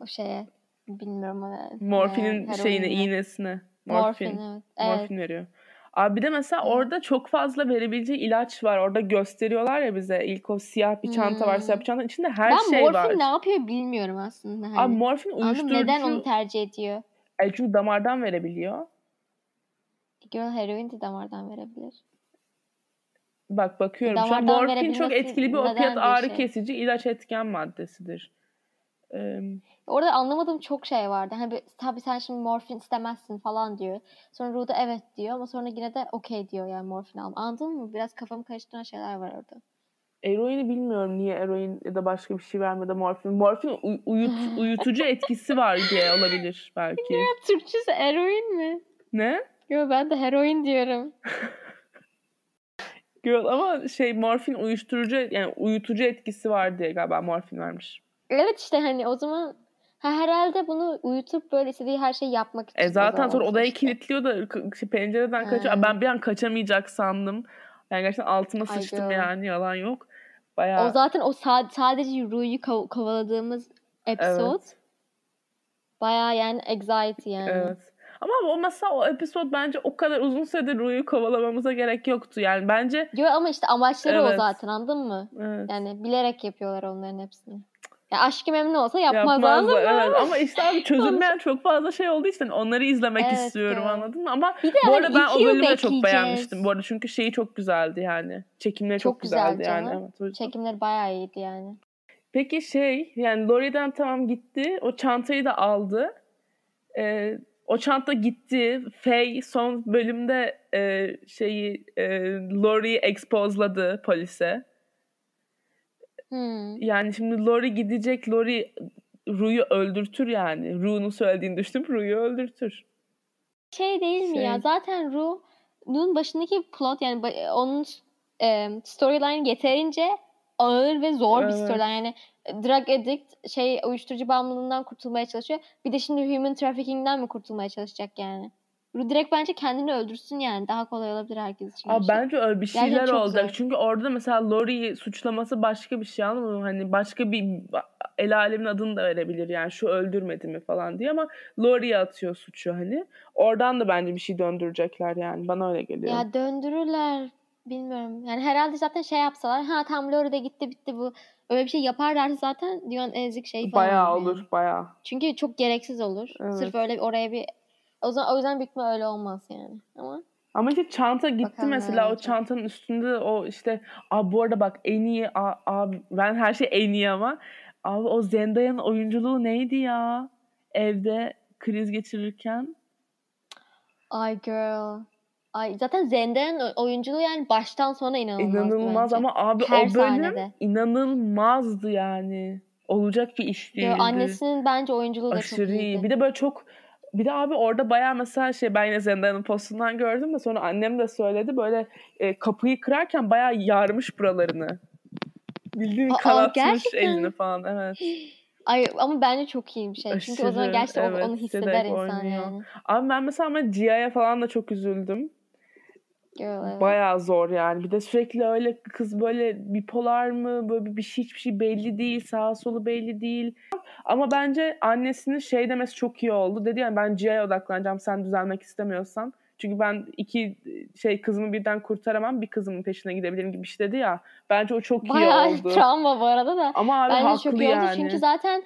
O şeye bilmiyorum ne. Morfinin e, şeyine mi? iğnesine. Morfin, Morfin. evet. Evet. Morfin veriyor. Abi bir de mesela Evet. orada çok fazla verebileceği ilaç var. Orada gösteriyorlar ya bize. İlk o siyah bir çanta var. Hmm. Siyah bir çantanın içinde her ben şey morfin var. ne yapıyor bilmiyorum aslında. Hani. Abi morfin uyuşturucu. Neden onu tercih ediyor? E çünkü damardan verebiliyor. Girl heroin de damardan verebilir. Bak bakıyorum. Şu an Damardan morfin çok etkili bir bir ağrı şey? kesici ilaç etken maddesidir. Ee, Orada anlamadığım çok şey vardı. Hani tabii sen şimdi morfin istemezsin falan diyor. Sonra Ruda evet diyor ama sonra yine de okey diyor yani morfin alma. Anladın mı? Biraz kafamı karıştıran şeyler var orada. eroini bilmiyorum niye eroin ya da başka bir şey vermedi morfin. Morfin uy- uyut- uyutucu etkisi var diye olabilir belki. Türkçesi eroin mi? Ne? Yo ben de heroin diyorum. Girl ama şey morfin uyuşturucu yani uyutucu etkisi var diye galiba morfin vermiş. Evet işte hani o zaman Ha, herhalde bunu uyutup böyle istediği her şeyi yapmak için. E zaten o sonra odaya işte. kilitliyor da şey, pencereden kaçıyor. Ha. Ben bir an kaçamayacak sandım. Yani gerçekten altıma Ay sıçtım girl. yani yalan yok. Bayağı O zaten o sa- sadece Ru'yu kov- kovaladığımız episode. Baya yani anxiety yani. evet. Ama o mesela o episod bence o kadar uzun süredir Ru'yu kovalamamıza gerek yoktu. Yani bence Yo, ama işte amaçları o Evet. zaten anladın mı? evet. Yani bilerek yapıyorlar onların hepsini. Ya aşkı memnun olsa yapmaz mı? evet. Ama işte abi çözülmeyen çok fazla şey olduğu için onları izlemek Evet, istiyorum evet. anladın mı? Ama Bir de bu hani arada ben o bölümü de çok beğenmiştim. Bu arada çünkü şeyi çok güzeldi yani. Çekimleri çok, Çok güzel güzeldi yani. canım. Evet. Çekimleri bayağı iyiydi yani. Peki şey yani Lori'den tamam gitti. O çantayı da aldı. Ee, o çanta gitti. Faye son bölümde e, şeyi e, Lori'yi expozladı polise. Hmm. Yani şimdi Lori gidecek. Lori Ru'yu öldürtür yani. Ru'nun söylediğini düştüm. Ru'yu öldürtür. Şey değil mi ya? Şey. Zaten Ru'nun başındaki plot yani onun e, storyline yeterince ağır ve zor bir Evet. storyline. Yani e, drug addict şey uyuşturucu bağımlılığından kurtulmaya çalışıyor. Bir de şimdi human trafficking'den mi kurtulmaya çalışacak yani? Direkt bence kendini öldürsün yani. Daha kolay olabilir herkes için. Abi şey. bence öyle bir Gerçekten şeyler çok olacak. zor. Çünkü orada mesela Lori'yi suçlaması başka bir şey anladın mı? Hani başka bir el alemin adını da verebilir yani şu öldürmedi mi falan diye ama Lori'ye atıyor suçu hani. Oradan da bence bir şey döndürecekler yani. Bana öyle geliyor. Ya döndürürler. Bilmiyorum. Yani herhalde zaten şey yapsalar. Ha tam Lori de gitti bitti bu. Öyle bir şey yaparlarsa zaten dünyanın en ezik şeyi falan bayağı olur. olur yani. bayağı. Çünkü çok gereksiz olur. Evet. Sırf öyle oraya bir o zaman o yüzden ihtimal öyle olmaz yani. Ama Ama işte çanta gitti Bakalım mesela o çantanın üstünde o işte abi bu arada bak en iyi abi ben her şey en iyi ama abi o Zendaya'nın oyunculuğu neydi ya? Evde kriz geçirirken. ay girl. Ay zaten Zendaya'nın oyunculuğu yani baştan sona inanılmazdı İnanılmaz bence. ama abi Her o bölüm sahnede. inanılmazdı yani. Olacak bir iş Yo, değildi. annesinin bence oyunculuğu da çok Aşırı iyi. iyiydi. Bir de böyle çok bir de abi orada bayağı mesela şey ben yine Zendaya'nın postundan gördüm de sonra annem de söyledi böyle e, kapıyı kırarken bayağı yarmış buralarını. Bildiğin Aa, kanatmış gerçekten. elini falan evet. Ay ama bence çok iyi bir şey. Çünkü o zaman Aşırı, gerçekten onu- evet, onu hisseder insan oynuyor. yani. Abi ben mesela ama Gia'ya falan da çok üzüldüm. Evet. Bayağı zor yani. Bir de sürekli öyle kız böyle bipolar mı böyle bir şey hiçbir şey belli değil. Sağa solu belli değil. Ama bence annesinin şey demesi çok iyi oldu. Dedi yani ben Cia'ya odaklanacağım sen düzelmek istemiyorsan. Çünkü ben iki şey kızımı birden kurtaramam. Bir kızımın peşine gidebilirim gibi bir şey dedi ya. Bence o çok Bayağı iyi oldu. travma bu arada da. Ama abi Bence haklı çok iyi oldu yani. çünkü zaten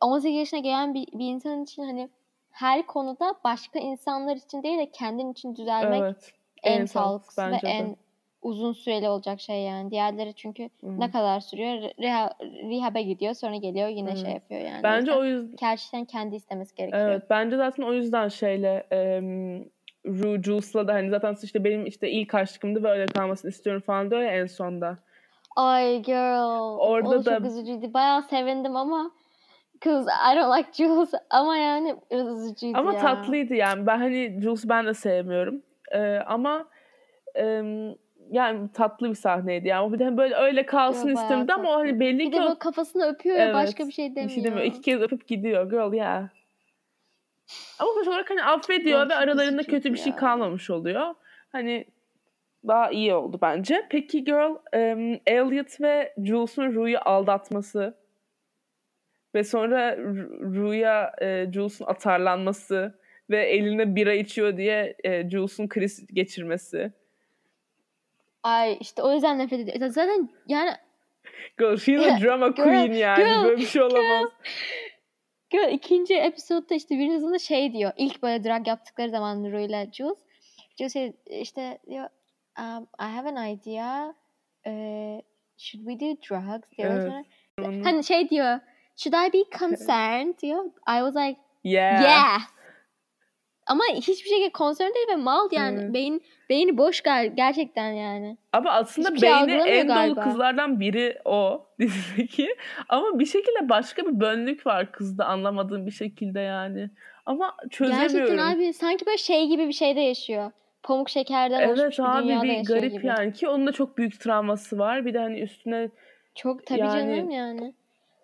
18 yaşına gelen bir, bir insan için hani her konuda başka insanlar için değil de kendin için düzelmek evet. En, en sağlıklısı ve de. en uzun süreli olacak şey yani. Diğerleri çünkü Hı. ne kadar sürüyor? Reha, rehab'e gidiyor sonra geliyor yine Evet. şey yapıyor yani. Bence o yüzden gerçekten kendi istemesi gerekiyor. Evet bence zaten o yüzden şeyle em, Ru Jules'la da hani zaten işte benim işte ilk aşkımdı ve öyle kalmasını istiyorum falan diyor ya en sonda. Ay girl. Orada o da- çok üzücüydü. Bayağı sevindim ama Cause I don't like Jules ama yani üzücüydü Ama ya. tatlıydı yani. Ben hani Jules ben de sevmiyorum. Ee, ama em, yani tatlı bir sahneydi yani. Bir de böyle öyle kalsın Yo, istemdi ama o hani belli Bir ki de o kafasını öpüyor ya Evet, başka bir şey bir demiyor. şey demiyor. İki kez öpüp gidiyor. Girl yeah. Ama sonuç olarak hani affediyor Girl ve aralarında kötü bir şey ya. kalmamış oluyor. Hani daha iyi oldu bence. Peki girl, em, Elliot ve Jules'un Ru'yu aldatması ve sonra Ru- Ru'ya e, Jules'un atarlanması ve eline bira içiyor diye e, Jules'un kriz geçirmesi. Ay işte o yüzden nefret ediyorum. Zaten yani Girl, she's a drama Girl, queen yani. girl, Böyle bir şey olamaz. Gö- ikinci episodda işte birinci sezonda şey diyor. İlk böyle drag yaptıkları zaman Rue ile Jules. Jules şey- işte diyor um, I have an idea. Uh, should we do drugs? diyor. Evet. Sonra- Hani şey diyor. Should I be concerned? diyor. I was like Yeah. yeah. Ama hiçbir şekilde concerned değil ve mal yani. Evet. Beyin, beyni boş gal gerçekten yani. Ama aslında Hiçbir şey beyni algılamıyor en dolu galiba. kızlardan biri o dizideki. Ama bir şekilde başka bir bönlük var kızda anlamadığım bir şekilde yani. Ama çözemiyorum. Gerçekten abi sanki böyle şey gibi bir şeyde yaşıyor. Pamuk şekerden oluşmuş Evet bir abi dünyada bir garip gibi. yani ki onun da çok büyük travması var. Bir de hani üstüne Çok tabii Yani- canım yani.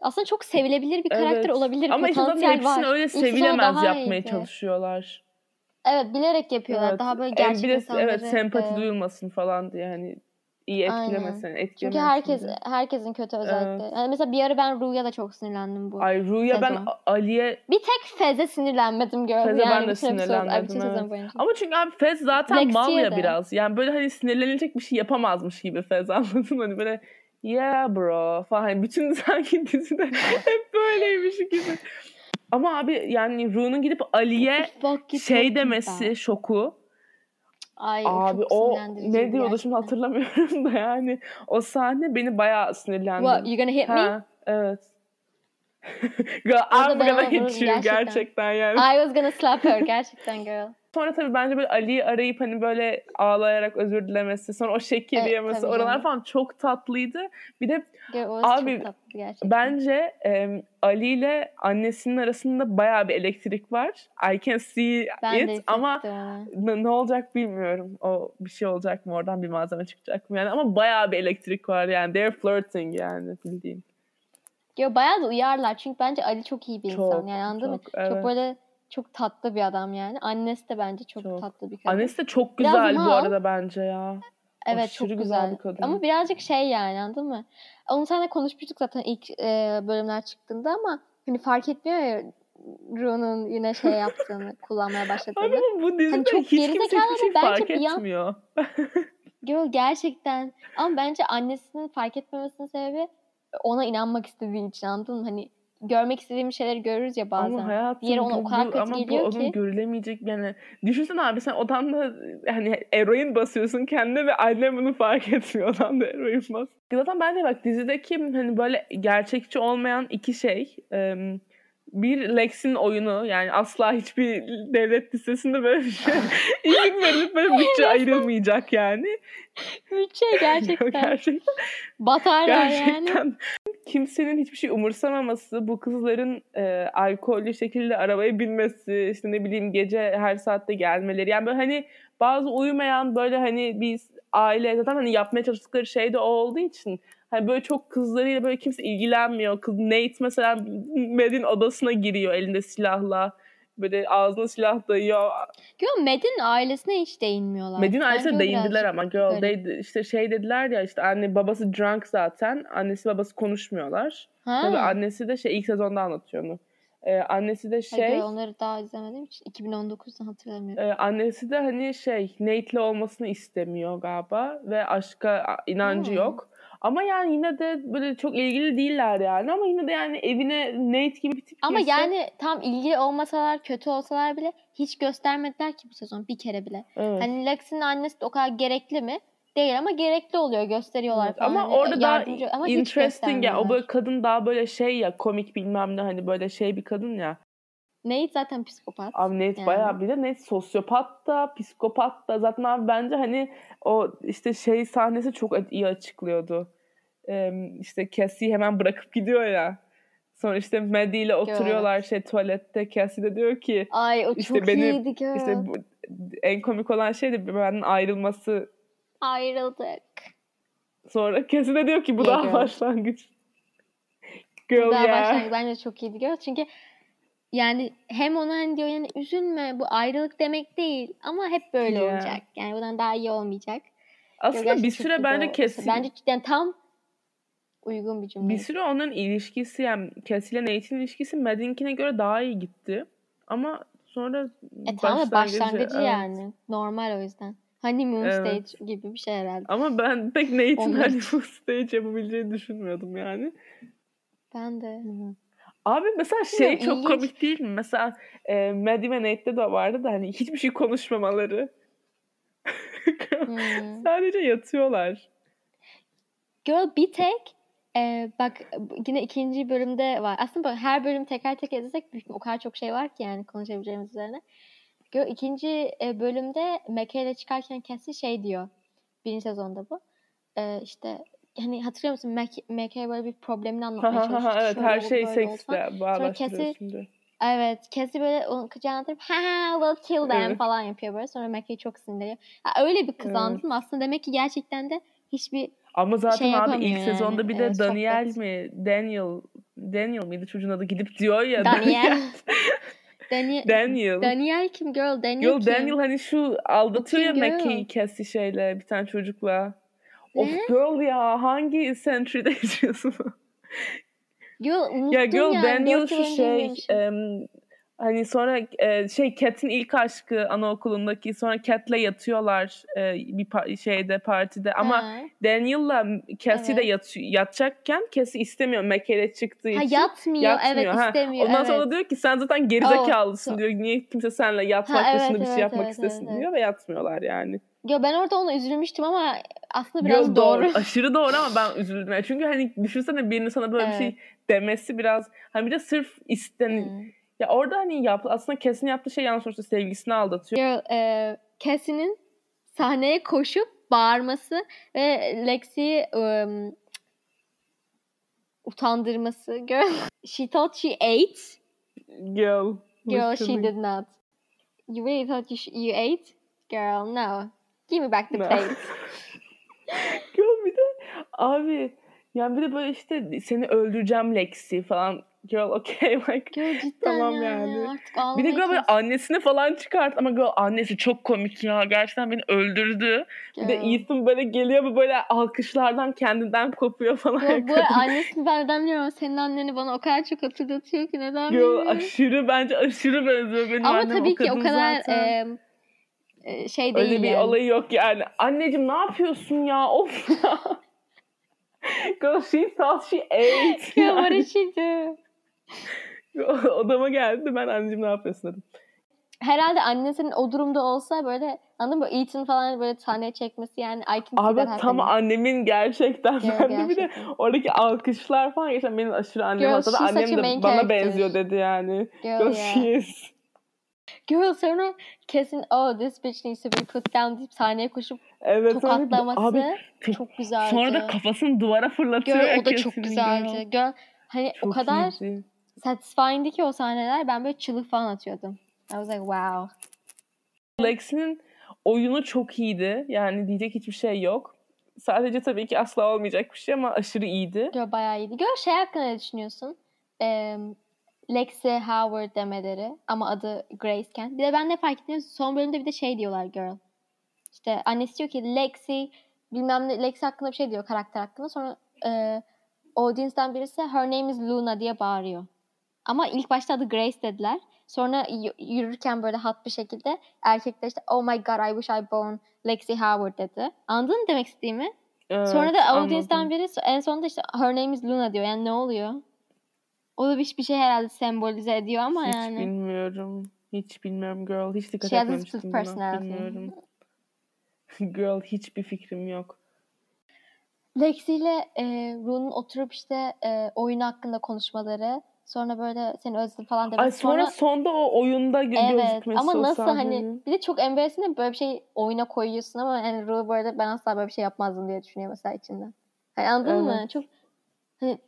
Aslında çok sevilebilir bir karakter Evet. olabilir. Ama işte hepsini var. öyle sevilemez yapmaya iyiydi. çalışıyorlar. Evet bilerek yapıyorlar. Evet. Daha böyle Em, gerçek de insanları. evet sempati e, duyulmasın falan diye hani iyi Aynen. etkilemesin, etkilemesin Çünkü herkes diye. herkesin kötü özellikleri. Yani mesela bir ara ben Ru'ya da çok sinirlendim bu. Ay Ru'ya ben. Ali'ye Bir tek Fez'e sinirlenmedim gördüm. Fez'e ben yani de sinirlenmedim, ay, bütün sezon evet. boyunca. Ama çünkü abi Fez zaten Lexi'ye mal ya de. biraz. Yani böyle hani sinirlenilecek bir şey yapamazmış gibi Fez anladın? Hani böyle yeah bro falan. Hani bütün sanki dizide hep böyleymiş gibi. Ama abi yani Ru'nun gidip Ali'ye şey demesi güzel. şoku. Ay, Abi çok o ne diyordu şimdi hatırlamıyorum da yani. O sahne beni bayağı sinirlendirdi. What, you gonna hit me? Ha, evet. Orada I'm ben gonna hit you gerçekten. gerçekten yani. I was gonna slap her gerçekten girl. Sonra tabii bence böyle Ali'yi arayıp hani böyle ağlayarak özür dilemesi, sonra o şekeri Evet, yemesi, oralar canım. falan çok tatlıydı. Bir de was Abi, çok tatlı gerçekten. bence em, Ali ile annesinin arasında bayağı bir elektrik var. I can see ben it ama ne, ne olacak bilmiyorum. O bir şey olacak mı oradan bir malzeme çıkacak mı yani ama bayağı bir elektrik var yani. They're flirting yani bildiğin. Yo, bayağı da uyarlar çünkü bence Ali çok iyi bir insan Çok, yani anladın mı? çok, evet. Çok böyle çok tatlı bir adam yani. Annesi de bence çok, Çok. tatlı bir kadın. Annesi de çok Biraz güzel bu mal. arada bence ya. evet aşırı çok güzel güzel. bir kadın. Ama birazcık şey yani anladın mı? Onu seninle konuşmuştuk zaten ilk e, bölümler çıktığında ama hani fark etmiyor ya Ru'nun yine şey yaptığını, kullanmaya başladığını. Ama bu dizide Hani çok hiç kimse hiçbir şey fark etmiyor. Girl gerçekten ama bence annesinin fark etmemesinin sebebi ona inanmak istediği için anladın mı? Hani görmek istediğimiz şeyleri görürüz ya bazen. Ama hayatım Diğeri ona o kadar kötü ama geliyor bu ki. görülemeyecek yani. Düşünsene abi sen odanda hani eroin basıyorsun kendine ve annen bunu fark etmiyor. Odanda eroin bas. Zaten bence bak dizideki hani böyle gerçekçi olmayan iki şey. em, bir Lex'in oyunu yani asla hiçbir devlet listesinde böyle bir şey izin verilip böyle bütçe ayrılmayacak yani. Bütçe gerçekten. Gerçekten. Batarlar yani. Kimsenin hiçbir şey umursamaması, bu kızların e, alkollü şekilde arabaya binmesi, işte ne bileyim gece her saatte gelmeleri. Yani böyle hani bazı uyumayan böyle hani biz aile zaten hani yapmaya çalıştıkları şey de o olduğu için hani böyle çok kızlarıyla böyle kimse ilgilenmiyor. Kız Nate mesela Med'in odasına giriyor elinde silahla. Böyle ağzına silah dayıyor. Girl Med'in ailesine hiç değinmiyorlar. Bence ailesine değindiler ama girl garip. they, işte şey dediler ya işte anne babası drunk zaten annesi babası konuşmuyorlar. Ha. Tabii annesi de şey ilk sezonda anlatıyor onu. Ee, annesi de şey girl, onları daha izlemediğim için 2019'dan hatırlamıyorum. e, annesi de hani şey Nate'le olmasını istemiyor galiba ve aşka inancı Hmm. yok. Ama yani yine de böyle çok ilgili değiller yani ama yine de yani evine Nate gibi bir tip Ama girse- yani tam ilgili olmasalar, kötü olsalar bile hiç göstermediler ki bu sezon bir kere bile. evet. Hani Lex'in annesi de o kadar gerekli mi? Değil ama gerekli oluyor, gösteriyorlar Evet, falan. Ama Hani orada daha ama interesting ya. O böyle kadın daha böyle şey ya komik bilmem ne hani böyle şey bir kadın ya. Nate zaten psikopat. Abi Nate Yani. bayağı bir de Nate sosyopat da psikopat da zaten abi bence hani o işte şey sahnesi çok iyi açıklıyordu. Ee, işte Cassie hemen bırakıp gidiyor ya. Sonra işte Maddie ile oturuyorlar şey tuvalette. Cassie de diyor ki Ay o İşte çok benim- iyiydi girl. işte bu, en komik olan şey de benden ayrılması. Ayrıldık. Sonra Cassie de diyor ki bu Yeah, daha girl. başlangıç. Girl Daha yeah. başlangıç bence çok iyiydi girl. Çünkü yani hem ona hani diyor yani üzülme bu ayrılık demek değil ama hep böyle Yeah. olacak. Yani bundan daha iyi olmayacak. Aslında bir süre bence Cassie Bence cidden tam uygun bir cümle. Bir süre onun ilişkisi yani Cassie ile Nate'in ilişkisi Maddie'ninkine göre daha iyi gitti. Ama sonra E tamam da başlangıcı evet. yani. Normal o yüzden. Honeymoon Evet. stage gibi bir şey herhalde. Ama ben pek Nate'in bu stage yapabileceğini düşünmüyordum yani. Ben de. Abi mesela şey Bilmiyorum, çok ilginç. komik değil mi? Mesela e, Maddie ve Nate'de de vardı da hani hiçbir şey konuşmamaları. Hmm. Sadece yatıyorlar. Girl bir tek e, bak yine ikinci bölümde var. Aslında her bölüm teker teker izlesek o kadar çok şey var ki yani konuşabileceğimiz üzerine. Girl ikinci bölümde McKay ile çıkarken Cassie şey diyor. Birinci sezonda bu. E, işte hani hatırlıyor musun Mac- McKay böyle bir problemini anlatmaya ha, evet Şöyle her şey seksle bağlaştırıyorsun diyor. Evet. Cassie böyle onun kucağına atıp ha ha we'll kill them Evet. falan yapıyor böyle. Sonra McKay çok sinirleniyor. Ha, öyle bir kız Evet. anladın mı? Aslında demek ki gerçekten de hiçbir Ama zaten şey abi ilk yani, sezonda bir de e, Daniel sohbet. mi Daniel Daniel mıydı çocuğun adı gidip diyor ya. Daniel. Daniel. Daniel. Daniel kim girl? Daniel Yo kim? Daniel hani şu aldatıyor ya Kim girl? Mackie'yi Cassie şeyle bir tane çocukla. Of Ne? girl ya hangi century'de yaşıyorsun? Girl ya girl yani. Daniel şu şey em, hani sonra e, şey Cat'in ilk aşkı anaokulundaki sonra Cat'le yatıyorlar e, bir pa- şeyde partide ama Ha. Daniel'la Cassie de Evet. yat- yatacakken Cassie istemiyor Mackie'yle çıktığı Ha için. yatmıyor. Yatmıyor, Evet ha. istemiyor. Ondan evet. sonra diyor ki sen zaten gerizekalısın Oh, diyor. Niye kimse seninle yatmak Ha, evet, dışında bir şey evet, yapmak evet, istesin evet, diyor ve yatmıyorlar yani. Yo, ben orada ona üzülmüştüm ama aslında biraz doğru. Aşırı doğru ama ben üzüldüm. Yani çünkü hani düşünsene birinin sana böyle bir şey Evet. demesi biraz hani bir de sırf isten Hmm. ya orada hani yap aslında kesin yaptığı şey yanlış sonuçta sevgilisini aldatıyor. Girl, e, Cassie'nin sahneye koşup bağırması ve Lexi'yi um, utandırması. Girl, she thought she ate. Girl. Girl, she did not. You really thought you, you ate? Girl, no. Give me back the No. plate. Girl bir de abi yani bir de böyle işte seni öldüreceğim Lexi falan. Girl okay like. Girl cidden Tamam yani. yani. Artık Bir de girl böyle annesini falan çıkart ama girl annesi çok komik ya. Gerçekten beni öldürdü. Bir de Girl. Ethan böyle geliyor ve böyle alkışlardan kendinden kopuyor falan. Girl, bu annesini ben neden bilmiyorum ama senin anneni bana o kadar çok hatırlatıyor ki neden Girl bilmiyorum. aşırı bence aşırı benziyor benim Ama annem tabii o ki o kadar zaten. e, şey değil Öyle bir yani. olayı yok yani. Anneciğim ne yapıyorsun ya? Of ya. Girl she thought she ate. Girl, what did she do? Odama geldi ben anneciğim ne yapıyorsun dedim. Herhalde annesinin o durumda olsa böyle anladın mı? Ethan falan böyle sahneye çekmesi yani I can see Abi that tam annemin gerçekten Girl, ben de bir de oradaki alkışlar falan geçen benim aşırı annem Girl, hatta annem de bana character. benziyor dedi yani. Girl, Girl yeah. she is. Girl sonra kesin oh this bitch needs to be put down deyip sahneye koşup Evet. tokatlaması Abi çok güzeldi. sonra da kafasını duvara fırlatıyor. Ya o da çok güzeldi. Girl hani o Çok kadar iyiydi. satisfying'di ki o sahneler ben böyle çığlık falan atıyordum. I was like wow. Lexi'nin oyunu çok iyiydi. Yani diyecek hiçbir şey yok. Sadece tabii ki asla olmayacak bir şey ama aşırı iyiydi. Girl bayağı iyiydi. Girl şey hakkında ne düşünüyorsun? Ee, Lexi Howard demeleri ama adı Grace'ken. Bir de ben ne fark ettim? Son bölümde bir de şey diyorlar girl. İşte annesi diyor ki Lexi bilmem ne Lexi hakkında bir şey diyor karakter hakkında. Sonra e, audience'dan birisi her name is Luna diye bağırıyor. Ama ilk başta adı Grace dediler. Sonra yürürken böyle hat bir şekilde erkekler işte oh my god I wish I born Lexi Howard dedi. Anladın mı demek istediğimi? Evet, Sonra da audience'dan biri en sonunda işte her name is Luna diyor. Yani ne oluyor? O da bir, bir şey herhalde sembolize ediyor ama Hiç yani. bilmiyorum. Hiç bilmiyorum girl. Hiç dikkat a etmemiştim buna. Bilmiyorum. girl hiçbir fikrim yok. Lexi ile e, Rune'un oturup işte e, oyun hakkında konuşmaları. Sonra böyle seni özledim falan demesi. Ay sonra, sonda o oyunda evet gözükmesi ama nasıl hani sahnenin. bir de çok embarrassing böyle bir şey oyuna koyuyorsun ama yani Rue arada ben asla böyle bir şey yapmazdım diye düşünüyor mesela içinde. Hani anladın mı? Evet. Çok hani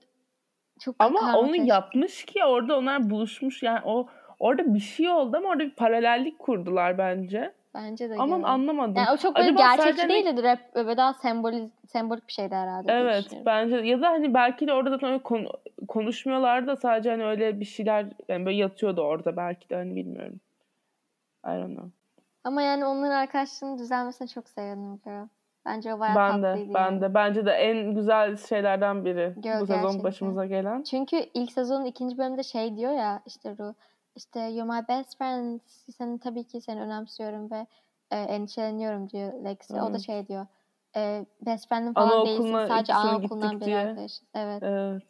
çok Ama onu karmakarışık. yapmış ki orada onlar buluşmuş. Yani o orada bir şey oldu ama orada bir paralellik kurdular bence. Bence de Aman öyle. anlamadım. Yani o çok böyle Acaba gerçekçi sadece hani- değildi. Rap böyle daha semboliz, sembolik bir şeydi herhalde. Evet bence ya da hani belki de orada zaten öyle konu- konuşmuyorlardı da sadece hani öyle bir şeyler yani böyle yatıyordu orada belki de hani bilmiyorum. I don't know. Ama yani onların arkadaşlığının düzelmesine çok sevindim. Bence bayağı Ben de tatlıydı ben yani. de bence de en güzel şeylerden biri Girl, bu sezon gerçekten. başımıza gelen. Çünkü ilk sezonun ikinci bölümünde şey diyor ya işte Ru işte you're my best friend. Seni tabii ki seni önemsiyorum ve e, endişeleniyorum diyor Lexi. O da Evet. şey diyor. E, best friend'im falan değilsin. Anaokuluna Sadece anaokulundan bir diye. arkadaşız. Evet. Evet.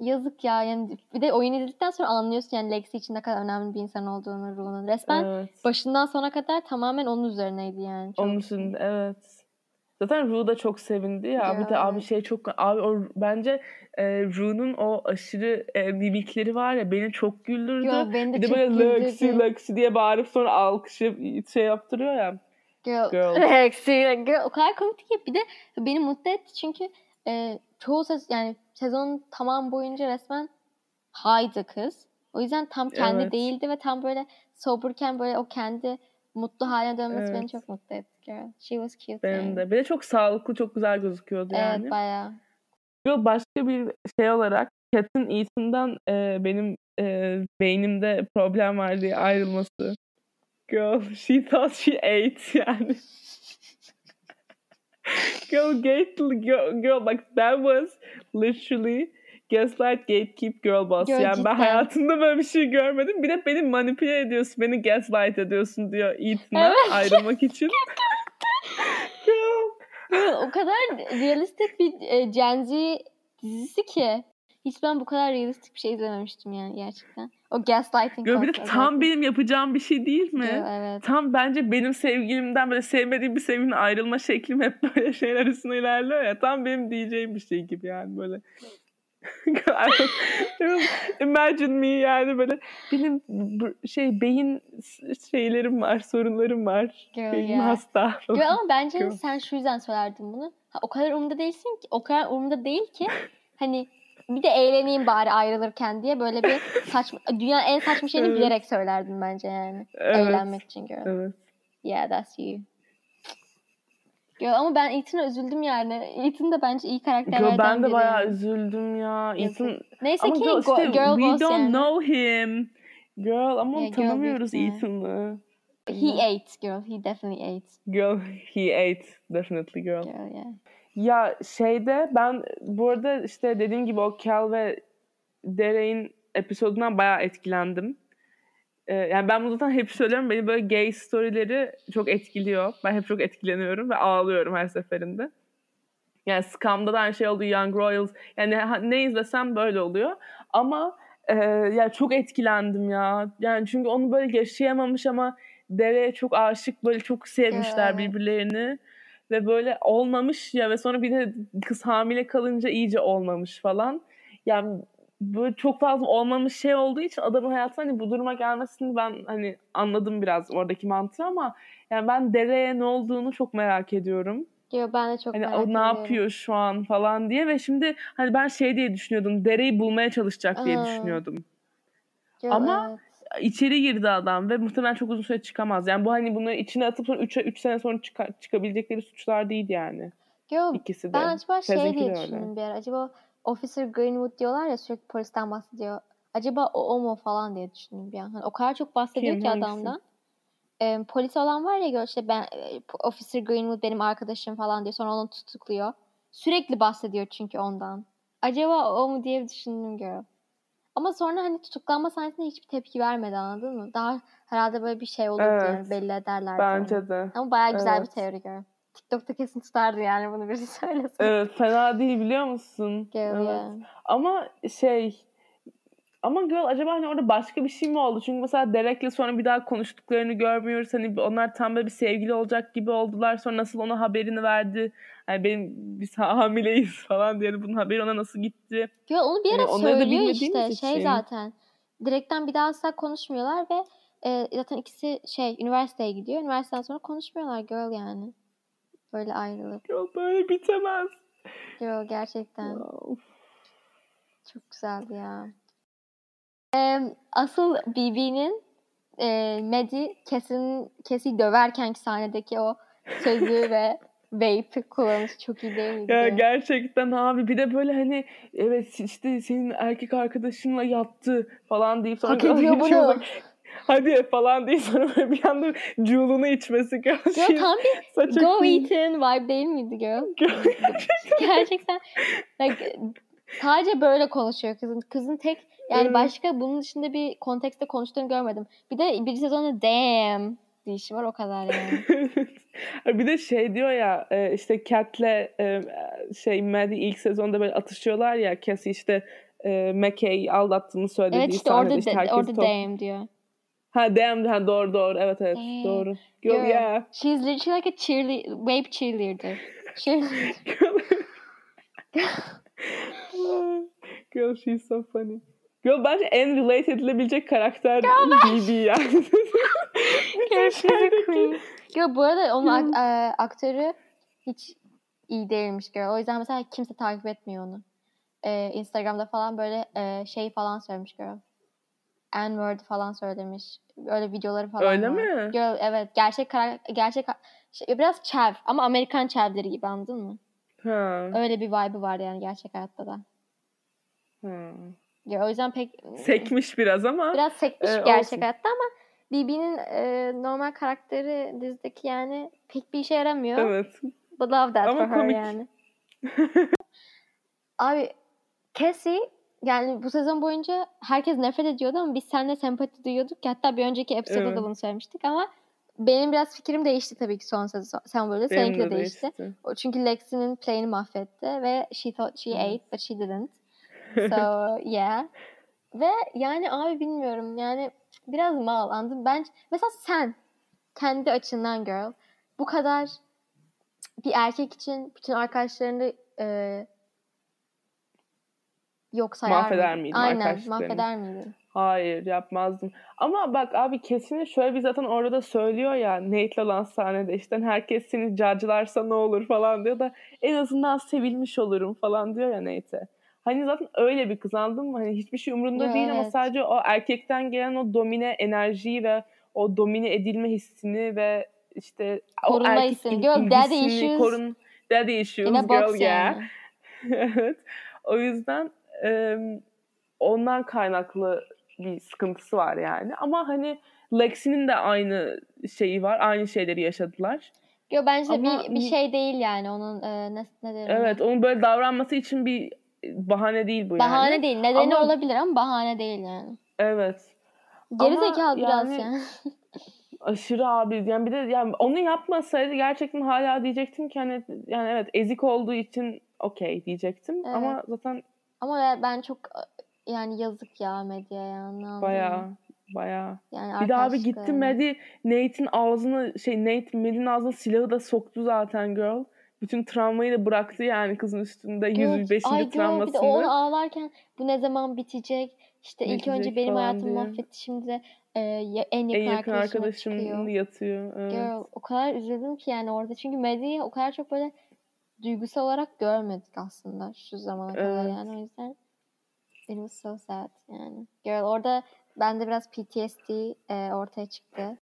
Yazık ya. Yani bir de oyun izledikten sonra anlıyorsun yani Lexi için ne kadar önemli bir insan olduğunu Ru'nun. Resmen evet. başından sona kadar tamamen onun üzerineydi yani. Çok Onun için evet. Zaten Ru da çok sevindi ya. Bir de Ya, abi şey çok abi o bence e, Ru'nun o aşırı e, mimikleri var ya beni çok güldürdü. Yo, beni de bir de böyle Lexi. Lexi diye bağırıp sonra alkışı şey yaptırıyor ya. Girl. Girl. Lexi. Girl. O kadar komikti ki. Bir de beni mutlu etti çünkü e, çoğu ses yani sezonun tamam boyunca resmen high'dı kız. O yüzden tam kendi Evet. değildi ve tam böyle soberken böyle o kendi mutlu haline dönmesi beni Evet. çok mutlu etti. Girl. She was cute. Benim de. Bir de çok sağlıklı çok güzel gözüküyordu yani. Evet bayağı. Girl başka bir şey olarak Cat'in Ethan'dan e, benim e, beynimde problem var diye ayrılması. Girl, she thought she ate yani. girl, gate, girl, girl, like that was literally Gaslight Gatekeep Girl Boss. Girl, yani cidden. ben hayatımda böyle bir şey görmedim. Bir de beni manipüle ediyorsun, beni gaslight ediyorsun diyor Ethan'a Evet. ayrılmak için. O kadar realistik bir e, Gen Z dizisi ki. Hiç ben bu kadar realistik bir şey izlememiştim yani gerçekten. O gaslighting Girl, bir de tam benim yapacağım bir şey değil mi? Girl, evet. Tam bence benim sevgilimden böyle sevmediğim bir sevgilinin ayrılma şeklim hep böyle şeyler arasında ilerliyor ya. Tam benim diyeceğim bir şey gibi yani böyle. Imagine me yani böyle benim şey beyin şeylerim var, sorunlarım var. Girl, Beynim yeah. hasta. Girl, ama bence Girl. sen şu yüzden söylerdin bunu. Ha, o kadar umurumda değilsin ki, o kadar umurumda değil ki hani bir de eğleneyim bari ayrılırken diye böyle bir saçma, dünyanın en saçma şeyini Evet. bilerek söylerdin bence yani. Evet. Eğlenmek için girl. Evet. Yeah, that's you. Girl, ama ben Ethan'a üzüldüm yani. Ethan da bence iyi karakterlerden Girl, ben de biri. bayağı üzüldüm ya. Yazık. Ethan Neyse ama ki girl, işte, girl we boss don't yani. know him. Girl ama Yeah, tanımıyoruz Ethan'ı. He ate girl. He definitely ate. Girl, he ate. Definitely girl. Girl, yeah. Ya şeyde ben bu arada işte dediğim gibi o Cal ve Derek'in episodundan bayağı etkilendim. Ee, yani ben bunu zaten hep söylüyorum. Beni böyle gay storyleri çok etkiliyor. Ben hep çok etkileniyorum ve ağlıyorum her seferinde. Yani Scum'da da aynı şey oldu. Young Royals. Yani ne izlesem böyle oluyor. Ama e, yani çok etkilendim ya. Yani çünkü onu böyle yaşayamamış ama Derek'e çok aşık böyle çok sevmişler Evet. birbirlerini. Ve böyle olmamış ya ve sonra bir de kız hamile kalınca iyice olmamış falan. Yani böyle çok fazla olmamış şey olduğu için adamın hayatına hani bu duruma gelmesini ben hani anladım biraz oradaki mantığı ama yani ben Derek'e ne olduğunu çok merak ediyorum. Girl, ben de çok Hani merak o ne ediyorum. yapıyor şu an falan diye ve şimdi hani ben şey diye düşünüyordum. Dereyi bulmaya çalışacak diye Aa. düşünüyordum. Girl, Ama- evet. İçeri girdi adam ve muhtemelen çok uzun süre çıkamaz. Yani bu hani bunu içine atıp sonra 3 3 sene sonra çıka- çıkabilecekleri suçlar değil yani. Girl, İkisi de. Ben acaba şey Fez'inki diye düşündüm bir ara. Acaba Officer Greenwood diyorlar ya sürekli polisten bahsediyor. Acaba o, o mu falan diye düşündüm bir an. Hani o kadar çok bahsediyor Kim, ki hangisi? adamdan. Ee, polis olan var ya işte ben e, Officer Greenwood benim arkadaşım falan diyor. Sonra onu tutukluyor. Sürekli bahsediyor çünkü ondan. Acaba o mu diye düşündüm girl. Ama sonra hani tutuklanma sahnesinde hiçbir tepki vermedi anladın mı? Daha herhalde böyle bir şey olur Evet. diye belli ederlerdi onu. Bence de. Ama bayağı güzel Evet. bir teori girl. TikTok'ta kesin tutardı yani bunu birisi söylese. Evet fena değil biliyor musun? Girl, evet. yeah. Ama şey ama girl acaba hani orada başka bir şey mi oldu? Çünkü mesela Derek'le sonra bir daha konuştuklarını görmüyoruz. Hani onlar tam böyle bir sevgili olacak gibi oldular. Sonra nasıl ona haberini verdi? Hani benim biz hamileyiz falan diye. Yani bunun haberi ona nasıl gitti? Yo, onu bir Yani ara da söylüyor işte şey için. zaten. Direkten bir daha asla konuşmuyorlar ve e, zaten ikisi şey üniversiteye gidiyor. Üniversiteden sonra konuşmuyorlar girl yani. Böyle ayrılıp. Girl böyle bitemez. Girl gerçekten çok güzeldi ya. Em, asıl BB'nin e, Maddie kesin kesi döverkenki sahnedeki o sözü ve vape kullanışı çok iyi değil miydi? Ya gerçekten abi bir de böyle hani evet işte senin erkek arkadaşınla yattı falan deyip sonra Hak ediyor bunu. olacak, Hadi falan deyip sonra böyle bir anda Jule'unu içmesi Girl tam bir Saça Go. Ethan vibe değil miydi girl? Gerçekten like, sadece böyle konuşuyor kızın. Kızın tek yani Evet. başka bunun dışında bir kontekste konuştuğunu görmedim. Bir de bir sezonda damn dişi var o kadar yani. bir de şey diyor ya e, işte Cat'le e, şey Maddie ilk sezonda böyle atışıyorlar ya Cassie işte e, McKay aldattığını söylediği evet işte orada işte herkes orada top- damn diyor. Ha damn ha doğru doğru evet evet Damn. doğru. Girl, Girl, yeah. She's literally like a cheerleader, vape cheerleader. Cheerleader. Girl she's so funny. Girl bence en relate edilebilecek karakter BB yani. Girl, she's a queen. Girl, bu arada onun ak- e, aktörü hiç iyi değilmiş girl. O yüzden mesela kimse takip etmiyor onu. E, Instagram'da falan böyle e, şey falan söylemiş girl. N-word falan söylemiş. Öyle videoları falan Öyle var. mi? Girl, evet. Gerçek karak- gerçek şey, biraz çev ama Amerikan çevleri gibi anladın mı? Ha. Öyle bir vibe'ı var yani gerçek hayatta da. ha. Ya o yüzden pek Sekmiş biraz ama. biraz sekmiş Ee, gerçek olsun. hayatta ama BB'nin e, normal karakteri dizideki yani pek bir işe yaramıyor. Evet. But love that Ama for her komik. yani. Abi Cassie yani bu sezon boyunca herkes nefret ediyordu ama biz seninle sempati duyuyorduk ki hatta bir önceki episoda Evet. da bunu söylemiştik ama benim biraz fikrim değişti tabii ki son sezon. Sen böyle seninki de de değişti. değişti. O çünkü Lexi'nin play'ini mahvetti ve she thought she ate but she didn't. So yeah. Ve yani abi bilmiyorum yani biraz mal anladın. Ben mesela sen kendi açından girl bu kadar bir erkek için bütün arkadaşlarını e, yok sayar Mahveder miydin Aynen mahveder miydin? Hayır yapmazdım. Ama bak abi kesin şöyle bir zaten orada da söylüyor ya Nate'le olan sahnede işte herkes seni cacılarsa ne olur falan diyor da en azından sevilmiş olurum falan diyor ya Nate'e. Hani zaten öyle bir kız anladın mı? Hani hiçbir şey umurunda Yo, değil ama evet. sadece o erkekten gelen o domine enerjiyi ve o domine edilme hissini ve işte Korunma o erkek hissini. Girl, daddy issues korun daddy issues girl yeah. yani. evet. O yüzden e, ondan kaynaklı bir sıkıntısı var yani. Ama hani Lexi'nin de aynı şeyi var. Aynı şeyleri yaşadılar. Yo bence Ama- bir, bir şey değil yani onun e, ne, ne derim? Evet, onun böyle davranması için bir bahane değil bu Bahane yani. değil. Nedeni Ama- olabilir ama bahane değil yani. Evet. Geri Ama zekalı biraz yani- yani. Aşırı abi. Yani bir de yani onu yapmasaydı gerçekten hala diyecektim ki hani yani evet ezik olduğu için okey diyecektim. Evet. Ama zaten ama ben- çok e, yani yazık ya medyaya anladın bayağı bayağı Yani Bir de abi gitti. Maddie Nate'in ağzını şey Nate Maddie'nin ağzına silahı da soktu zaten girl. Bütün travmayı da bıraktı yani kızın üstünde Girl, 105. ay girl, bir de travmasını. onu ağlarken bu ne zaman bitecek? İşte ilk Bitecek önce benim hayatımı mahvetti şimdi de e, en yakın, en yakın arkadaşım çıkıyor. yatıyor. Evet. Girl, o kadar üzüldüm ki yani orada. Çünkü Maddie'yi o kadar çok böyle duygusal olarak görmedik aslında şu zamana kadar Evet. yani o yüzden it was so sad yani. Girl orada bende biraz PTSD e, ortaya çıktı.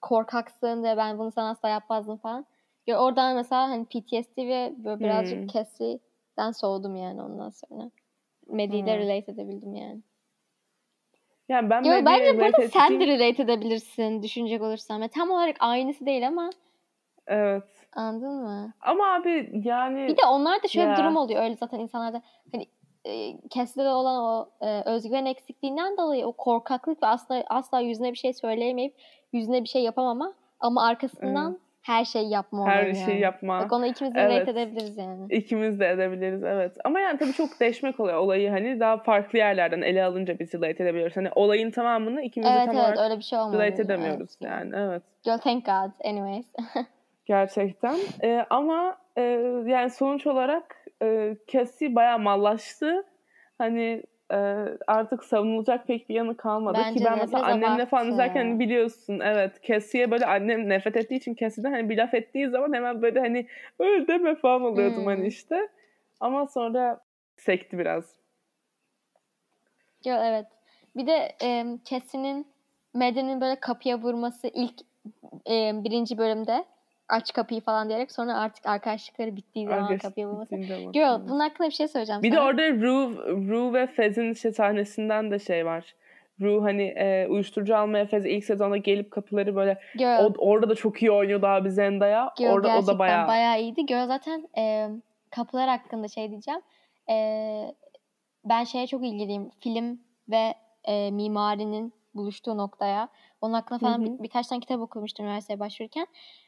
Korkaksın ve ben bunu sana asla yapmazdım falan. Girl, oradan mesela hani PTSD ve böyle birazcık Hmm. Cassie'den soğudum yani ondan sonra. Maddie'yle Hmm. relate edebildim yani. Yani ben Yo, bence burada relate sen de relate edebilirsin düşünecek olursan. Ve tam olarak aynısı değil ama Evet. Anladın mı? Ama abi yani Bir de onlarda şöyle Ya. bir durum oluyor. Öyle zaten insanlarda hani e, olan o e, özgüven eksikliğinden dolayı o korkaklık ve asla asla yüzüne bir şey söyleyemeyip yüzüne bir şey yapamama ama arkasından her şeyi yapma her şeyi yani. yapma. Bak ona ikimiz de Evet. edebiliriz yani. İkimiz de edebiliriz evet. Ama yani tabii çok değişmek oluyor olayı hani daha farklı yerlerden ele alınca biz relate edebiliyoruz. Hani olayın tamamını ikimiz de Evet tam evet olarak öyle bir şey relate edemiyoruz Evet. yani evet. Girl, thank God. Anyways. Gerçekten. Ee, ama e, yani sonuç olarak e, Cassie bayağı mallaştı. Hani e, artık savunulacak pek bir yanı kalmadı. Bence Ki ben mesela annemle falan abarttı. izlerken hani biliyorsun evet Cassie'ye böyle annem nefret ettiği için Cassie'den hani bir laf ettiği zaman hemen böyle hani öyle deme falan oluyordum Hmm. hani işte. Ama sonra sekti biraz. Yo, evet. Bir de e, Cassie'nin Maddie'nin böyle kapıya vurması ilk e, birinci bölümde aç kapıyı falan diyerek sonra artık arkadaşlıkları bittiği zaman Arkadaş bittiğinde ama. Girl bunun hakkında bir şey söyleyeceğim Bir de sana. orada Rue, Rue ve Fez'in işte sahnesinden de şey var. Rue hani e, uyuşturucu almaya Fez ilk sezonda gelip kapıları böyle Girl, o, orada da çok iyi oynuyordu abi Zendaya. Girl orada o da bayağı, bayağı iyiydi. Girl zaten e, kapılar hakkında şey diyeceğim. E, ben şeye çok ilgiliyim. Film ve e, mimarinin buluştuğu noktaya. Onun hakkında falan Hı hı. bir- birkaç tane kitap okumuştum üniversiteye başvururken.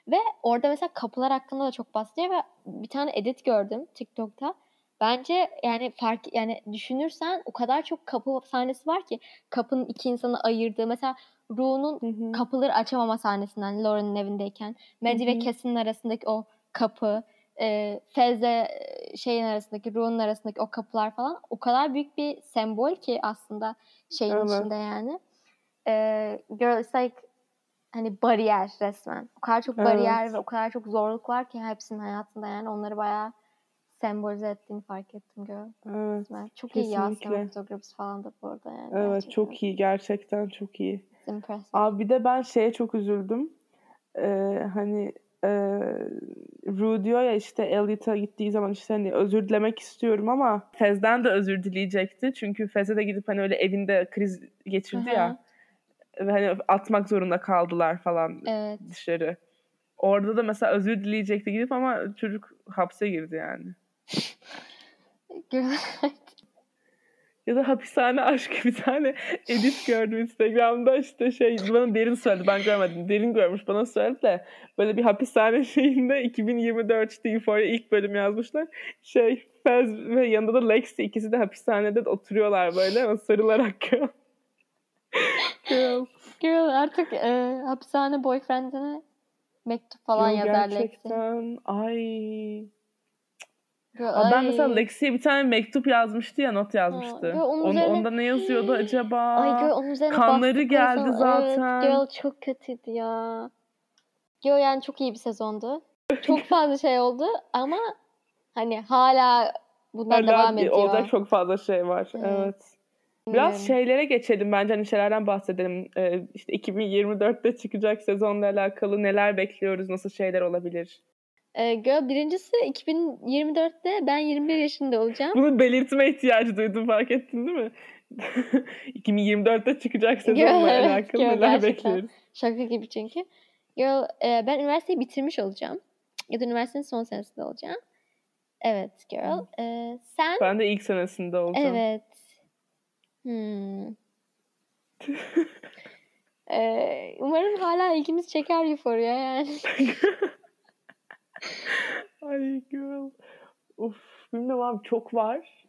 Ve orada mesela kapılar hakkında da çok bahsediyor ve bir tane edit gördüm TikTok'ta. Bence yani fark yani düşünürsen o kadar çok kapı sahnesi var ki kapının iki insanı ayırdığı mesela Ru'nun Hı hı. kapıları açamama sahnesinden Lauren'ın evindeyken Maddie ve Cassie'nin arasındaki o kapı e, Fez'le e, şeyin arasındaki Ru'nun arasındaki o kapılar falan o kadar büyük bir sembol ki aslında şeyin Evet. içinde yani. E, girl it's like hani bariyer resmen. O kadar çok bariyer Evet. ve o kadar çok zorluk var ki hepsinin hayatında yani onları bayağı sembolize ettiğini fark ettim girl. Evet. resmen. Çok iyi ya Kesinlikle. cinematografisi falan da bu arada yani. Evet gerçekten. çok iyi gerçekten çok iyi. İmpressive. Abi bir de ben şeye çok üzüldüm. Ee, hani e, Rue diyor ya işte Elliot'a gittiği zaman işte hani özür dilemek istiyorum ama Fez'den de özür dileyecekti. Çünkü Fez'e de gidip hani öyle evinde kriz geçirdi ya. Hani atmak zorunda kaldılar falan Evet. dışarı. Orada da mesela özür dileyecekti gidip ama çocuk hapse girdi yani. Ya da hapishane aşkı bir tane edit gördüm Instagram'da işte şey bana derin söyledi ben görmedim derin görmüş bana söyledi de böyle bir hapishane şeyinde 2024 işte Euphoria ilk bölüm yazmışlar şey Fez ve yanında da Lexi ikisi de hapishanede oturuyorlar böyle ama sarılarak Girl. Girl artık e, hapishane boyfriendine mektup falan Yo, yazar Lexi. gerçekten ay Girl, Aa, ben ay. mesela Lexi'ye bir tane mektup yazmıştı ya not yazmıştı. Girl, onun Onu- üzerine- Onda ne yazıyordu acaba? Ay girl onun üzerine kanları geldi zaman- zaten. Evet girl çok kötüydü ya. Girl yani çok iyi bir sezondu. Çok fazla şey oldu ama hani hala bunlar Hala devam ediyor. Olacak çok fazla şey var. Evet. Evet. Biraz şeylere geçelim bence hani şeylerden bahsedelim. Ee, işte 2024'te çıkacak sezonla alakalı neler bekliyoruz, nasıl şeyler olabilir? Ee, girl birincisi 2024'te ben 21 yaşında olacağım. Bunu belirtme ihtiyacı duydum fark ettin değil mi? 2024'te çıkacak sezonla Evet, alakalı girl, neler gerçekten. bekliyoruz? Şaka gibi çünkü. Girl e, ben üniversiteyi bitirmiş olacağım. Ya da üniversitenin son senesinde olacağım. Evet girl. Ee, sen? Ben de ilk senesinde olacağım. Evet. Hmm. Ee, umarım hala ilgimiz çeker Euphoria yani. Ay girl. Uf, bilmiyorum abi çok var.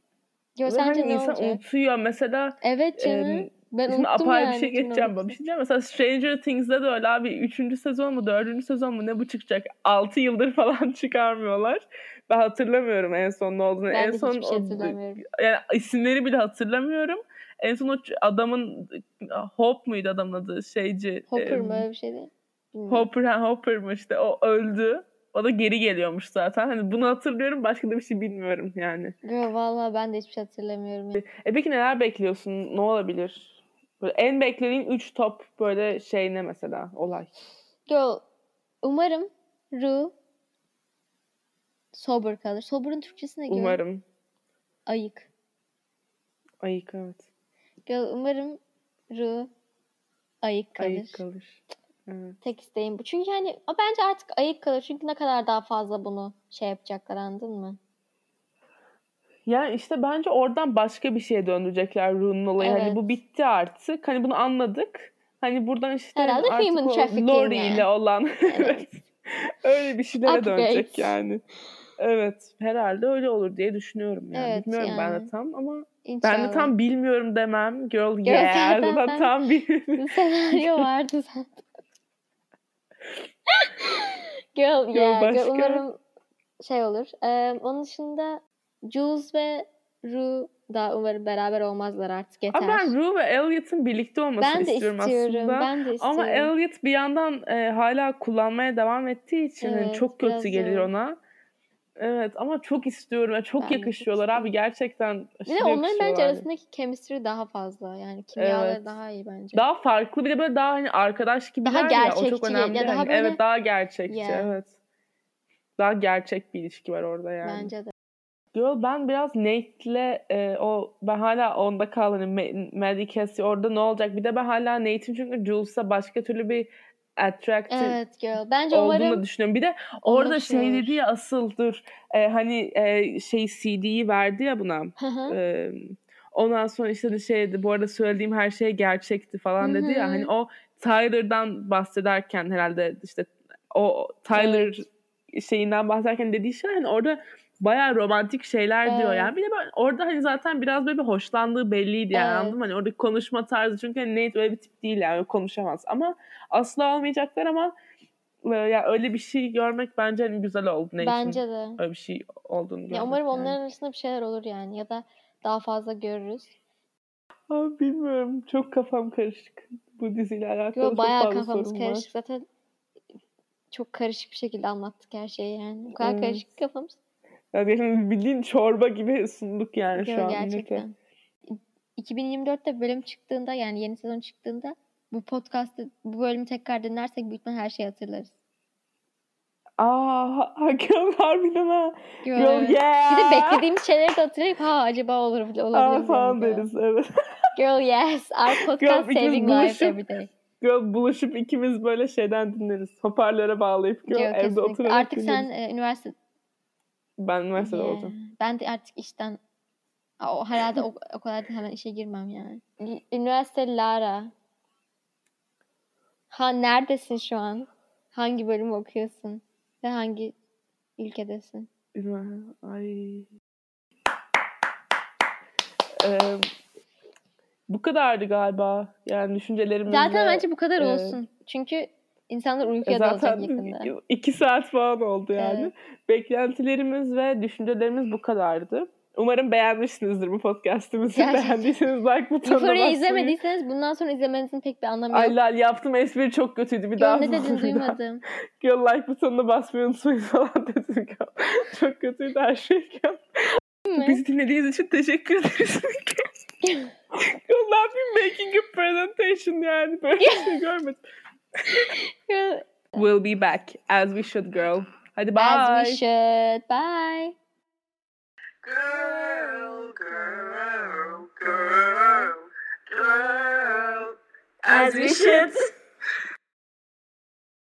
Yo, Ve sence hani ne insan olacak? unutuyor. Mesela Evet canım. Em, ben Şimdi unuttum apayrı yani. bir şey geçeceğim. Bir 2019'u. şey diyeceğim. Mesela Stranger Things'de de öyle abi. Üçüncü sezon mu, dördüncü sezon mu ne bu çıkacak? Altı yıldır falan çıkarmıyorlar. Ben hatırlamıyorum en son ne olduğunu. Ben en de son hiçbir şey o- hatırlamıyorum. yani isimleri bile hatırlamıyorum. En son o adamın Hope muydu adamın adı? Şeyci. Hopper mı öyle bir şeydi? Hopper, ha, Hopper mı işte o öldü. O da geri geliyormuş zaten. Hani bunu hatırlıyorum. Başka da bir şey bilmiyorum yani. Yo, vallahi ben de hiçbir şey hatırlamıyorum. ya. E peki neler bekliyorsun? Ne olabilir? Böyle en beklediğin 3 top böyle şey ne mesela olay? Yo, umarım Ru sober kalır. Sober'ın Türkçesi ne? Umarım. Ayık. Ayık evet. Girl, umarım Ru ayık kalır. Ayık kalır. Evet. Tek isteğim bu. Çünkü hani o bence artık ayık kalır. Çünkü ne kadar daha fazla bunu şey yapacaklar anladın mı? Yani işte bence oradan başka bir şeye döndürecekler Rune'un olayı. Hani Evet. bu bitti artık. Hani bunu anladık. Hani buradan işte Herhalde artık human o Lori yani. ile olan evet. öyle bir şeylere Upgrade. dönecek yani. Evet. Herhalde öyle olur diye düşünüyorum yani. Evet, Bilmiyorum ben yani. de tam ama İnşallah. ben de tam bilmiyorum demem. Girl, Girl, yeah. Zaten sen- tam bilmiyorum. senaryo vardı zaten. Girl, yeah, girl, başka? umarım şey olur. Ee, onun dışında Jules ve Ru da umarım beraber olmazlar artık yeter. Ama ben Rue ve Elliot'ın birlikte olmasını ben de istiyorum, istiyorum. aslında. Ben de istiyorum. Ama Elliot bir yandan e, hala kullanmaya devam ettiği için hani Evet, çok kötü gelir ona. Evet ama çok istiyorum. ve çok Ben yakışıyorlar abi gerçekten. bir de onların bence arasındaki chemistry daha fazla. Yani kimyaları Evet. daha iyi bence. Daha farklı bir de böyle daha hani arkadaş gibiler Daha ya o çok gerçekçi, önemli. ya daha Hani böyle- Evet daha gerçekçi Yeah. evet. Daha gerçek bir ilişki var orada yani. Bence de. Yo ben biraz Nate'le e, o ben hala onda kaldım. Hani Ma- Maddie Cassie orada ne olacak? Bir de ben hala Nate'in çünkü Jules'a başka türlü bir attractive Evet girl. Bence olduğunu umarım düşünüyorum. Bir de orada Olur, şey olur. dedi ya asıl dur e, hani e, şey CD'yi verdi ya buna. E, ondan sonra işte de şeydi bu arada söylediğim her şey gerçekti falan dedi ya. Hani o Tyler'dan bahsederken herhalde işte o Tyler şeyinden bahsederken dediği şey hani orada bayağı romantik şeyler diyor Evet. yani. Bir de ben orada hani zaten biraz böyle bir hoşlandığı belliydi yani Evet. anladın mı? Hani oradaki konuşma tarzı çünkü hani Nate öyle bir tip değil yani konuşamaz. Ama asla olmayacaklar ama e, ya öyle bir şey görmek bence hani güzel oldu Nate'in. bence de. Öyle bir şey olduğunu görmek. Ya umarım yani. onların arasında bir şeyler olur yani ya da daha fazla görürüz. Abi bilmiyorum. Çok kafam karışık. Bu diziyle alakalı Yo, çok bayağı fazla kafamız sorun karışık. var. Zaten çok karışık bir şekilde anlattık her şeyi yani. O kadar Evet. karışık kafamız. Yani benim bildiğin çorba gibi sunduk yani Yo, şu an. gerçekten. 2024'te bölüm çıktığında yani yeni sezon çıktığında bu podcast'ı bu bölümü tekrar dinlersek büyük ihtimalle her şeyi hatırlarız. Aa, Hakan harbiden ha. Girl. Girl yeah. Bir de beklediğimiz şeyleri de hatırlayıp ha acaba olur olabilir Aa, mi falan deriz evet. Girl yes. Our podcast Girl, saving buluşup- every day. Girl buluşup ikimiz böyle şeyden dinleriz. Hoparlöre bağlayıp girl, Girl, evde oturarak Artık sen dinleriz. e, üniversite Ben üniversitede Yeah. olacağım. Ben de artık işten o herhalde o, o kadar da hemen işe girmem yani. Üniversite Lara. Ha neredesin şu an? Hangi bölüm okuyorsun? Ve hangi ülkedesin? Ay. Ee, bu kadardı galiba. Yani düşüncelerimizle. Zaten bence bu kadar e, olsun. Çünkü insanlar E uykuya dalacak Zaten yakında. iki saat falan oldu yani. Evet. Beklentilerimiz ve düşüncelerimiz bu kadardı. Umarım beğenmişsinizdir bu podcast'imizi. Gerçekten. Beğendiyseniz like butonuna basmayı. izlemediyseniz bundan sonra izlemenizin pek bir anlamı yok. Ay lal yaptım espri çok kötüydü. Bir Yo, daha ne dedin duymadım. Girl like butonuna basmayı unutmayın falan dedim. çok kötüydü her şey. Bizi dinlediğiniz için teşekkür ederiz. Girl ne yapayım making a presentation yani. Böyle bir şey görmedim. Girl, We'll be back as we should girl. Hadi bye. As we should. Bye. Girl, girl, girl, girl. As we should.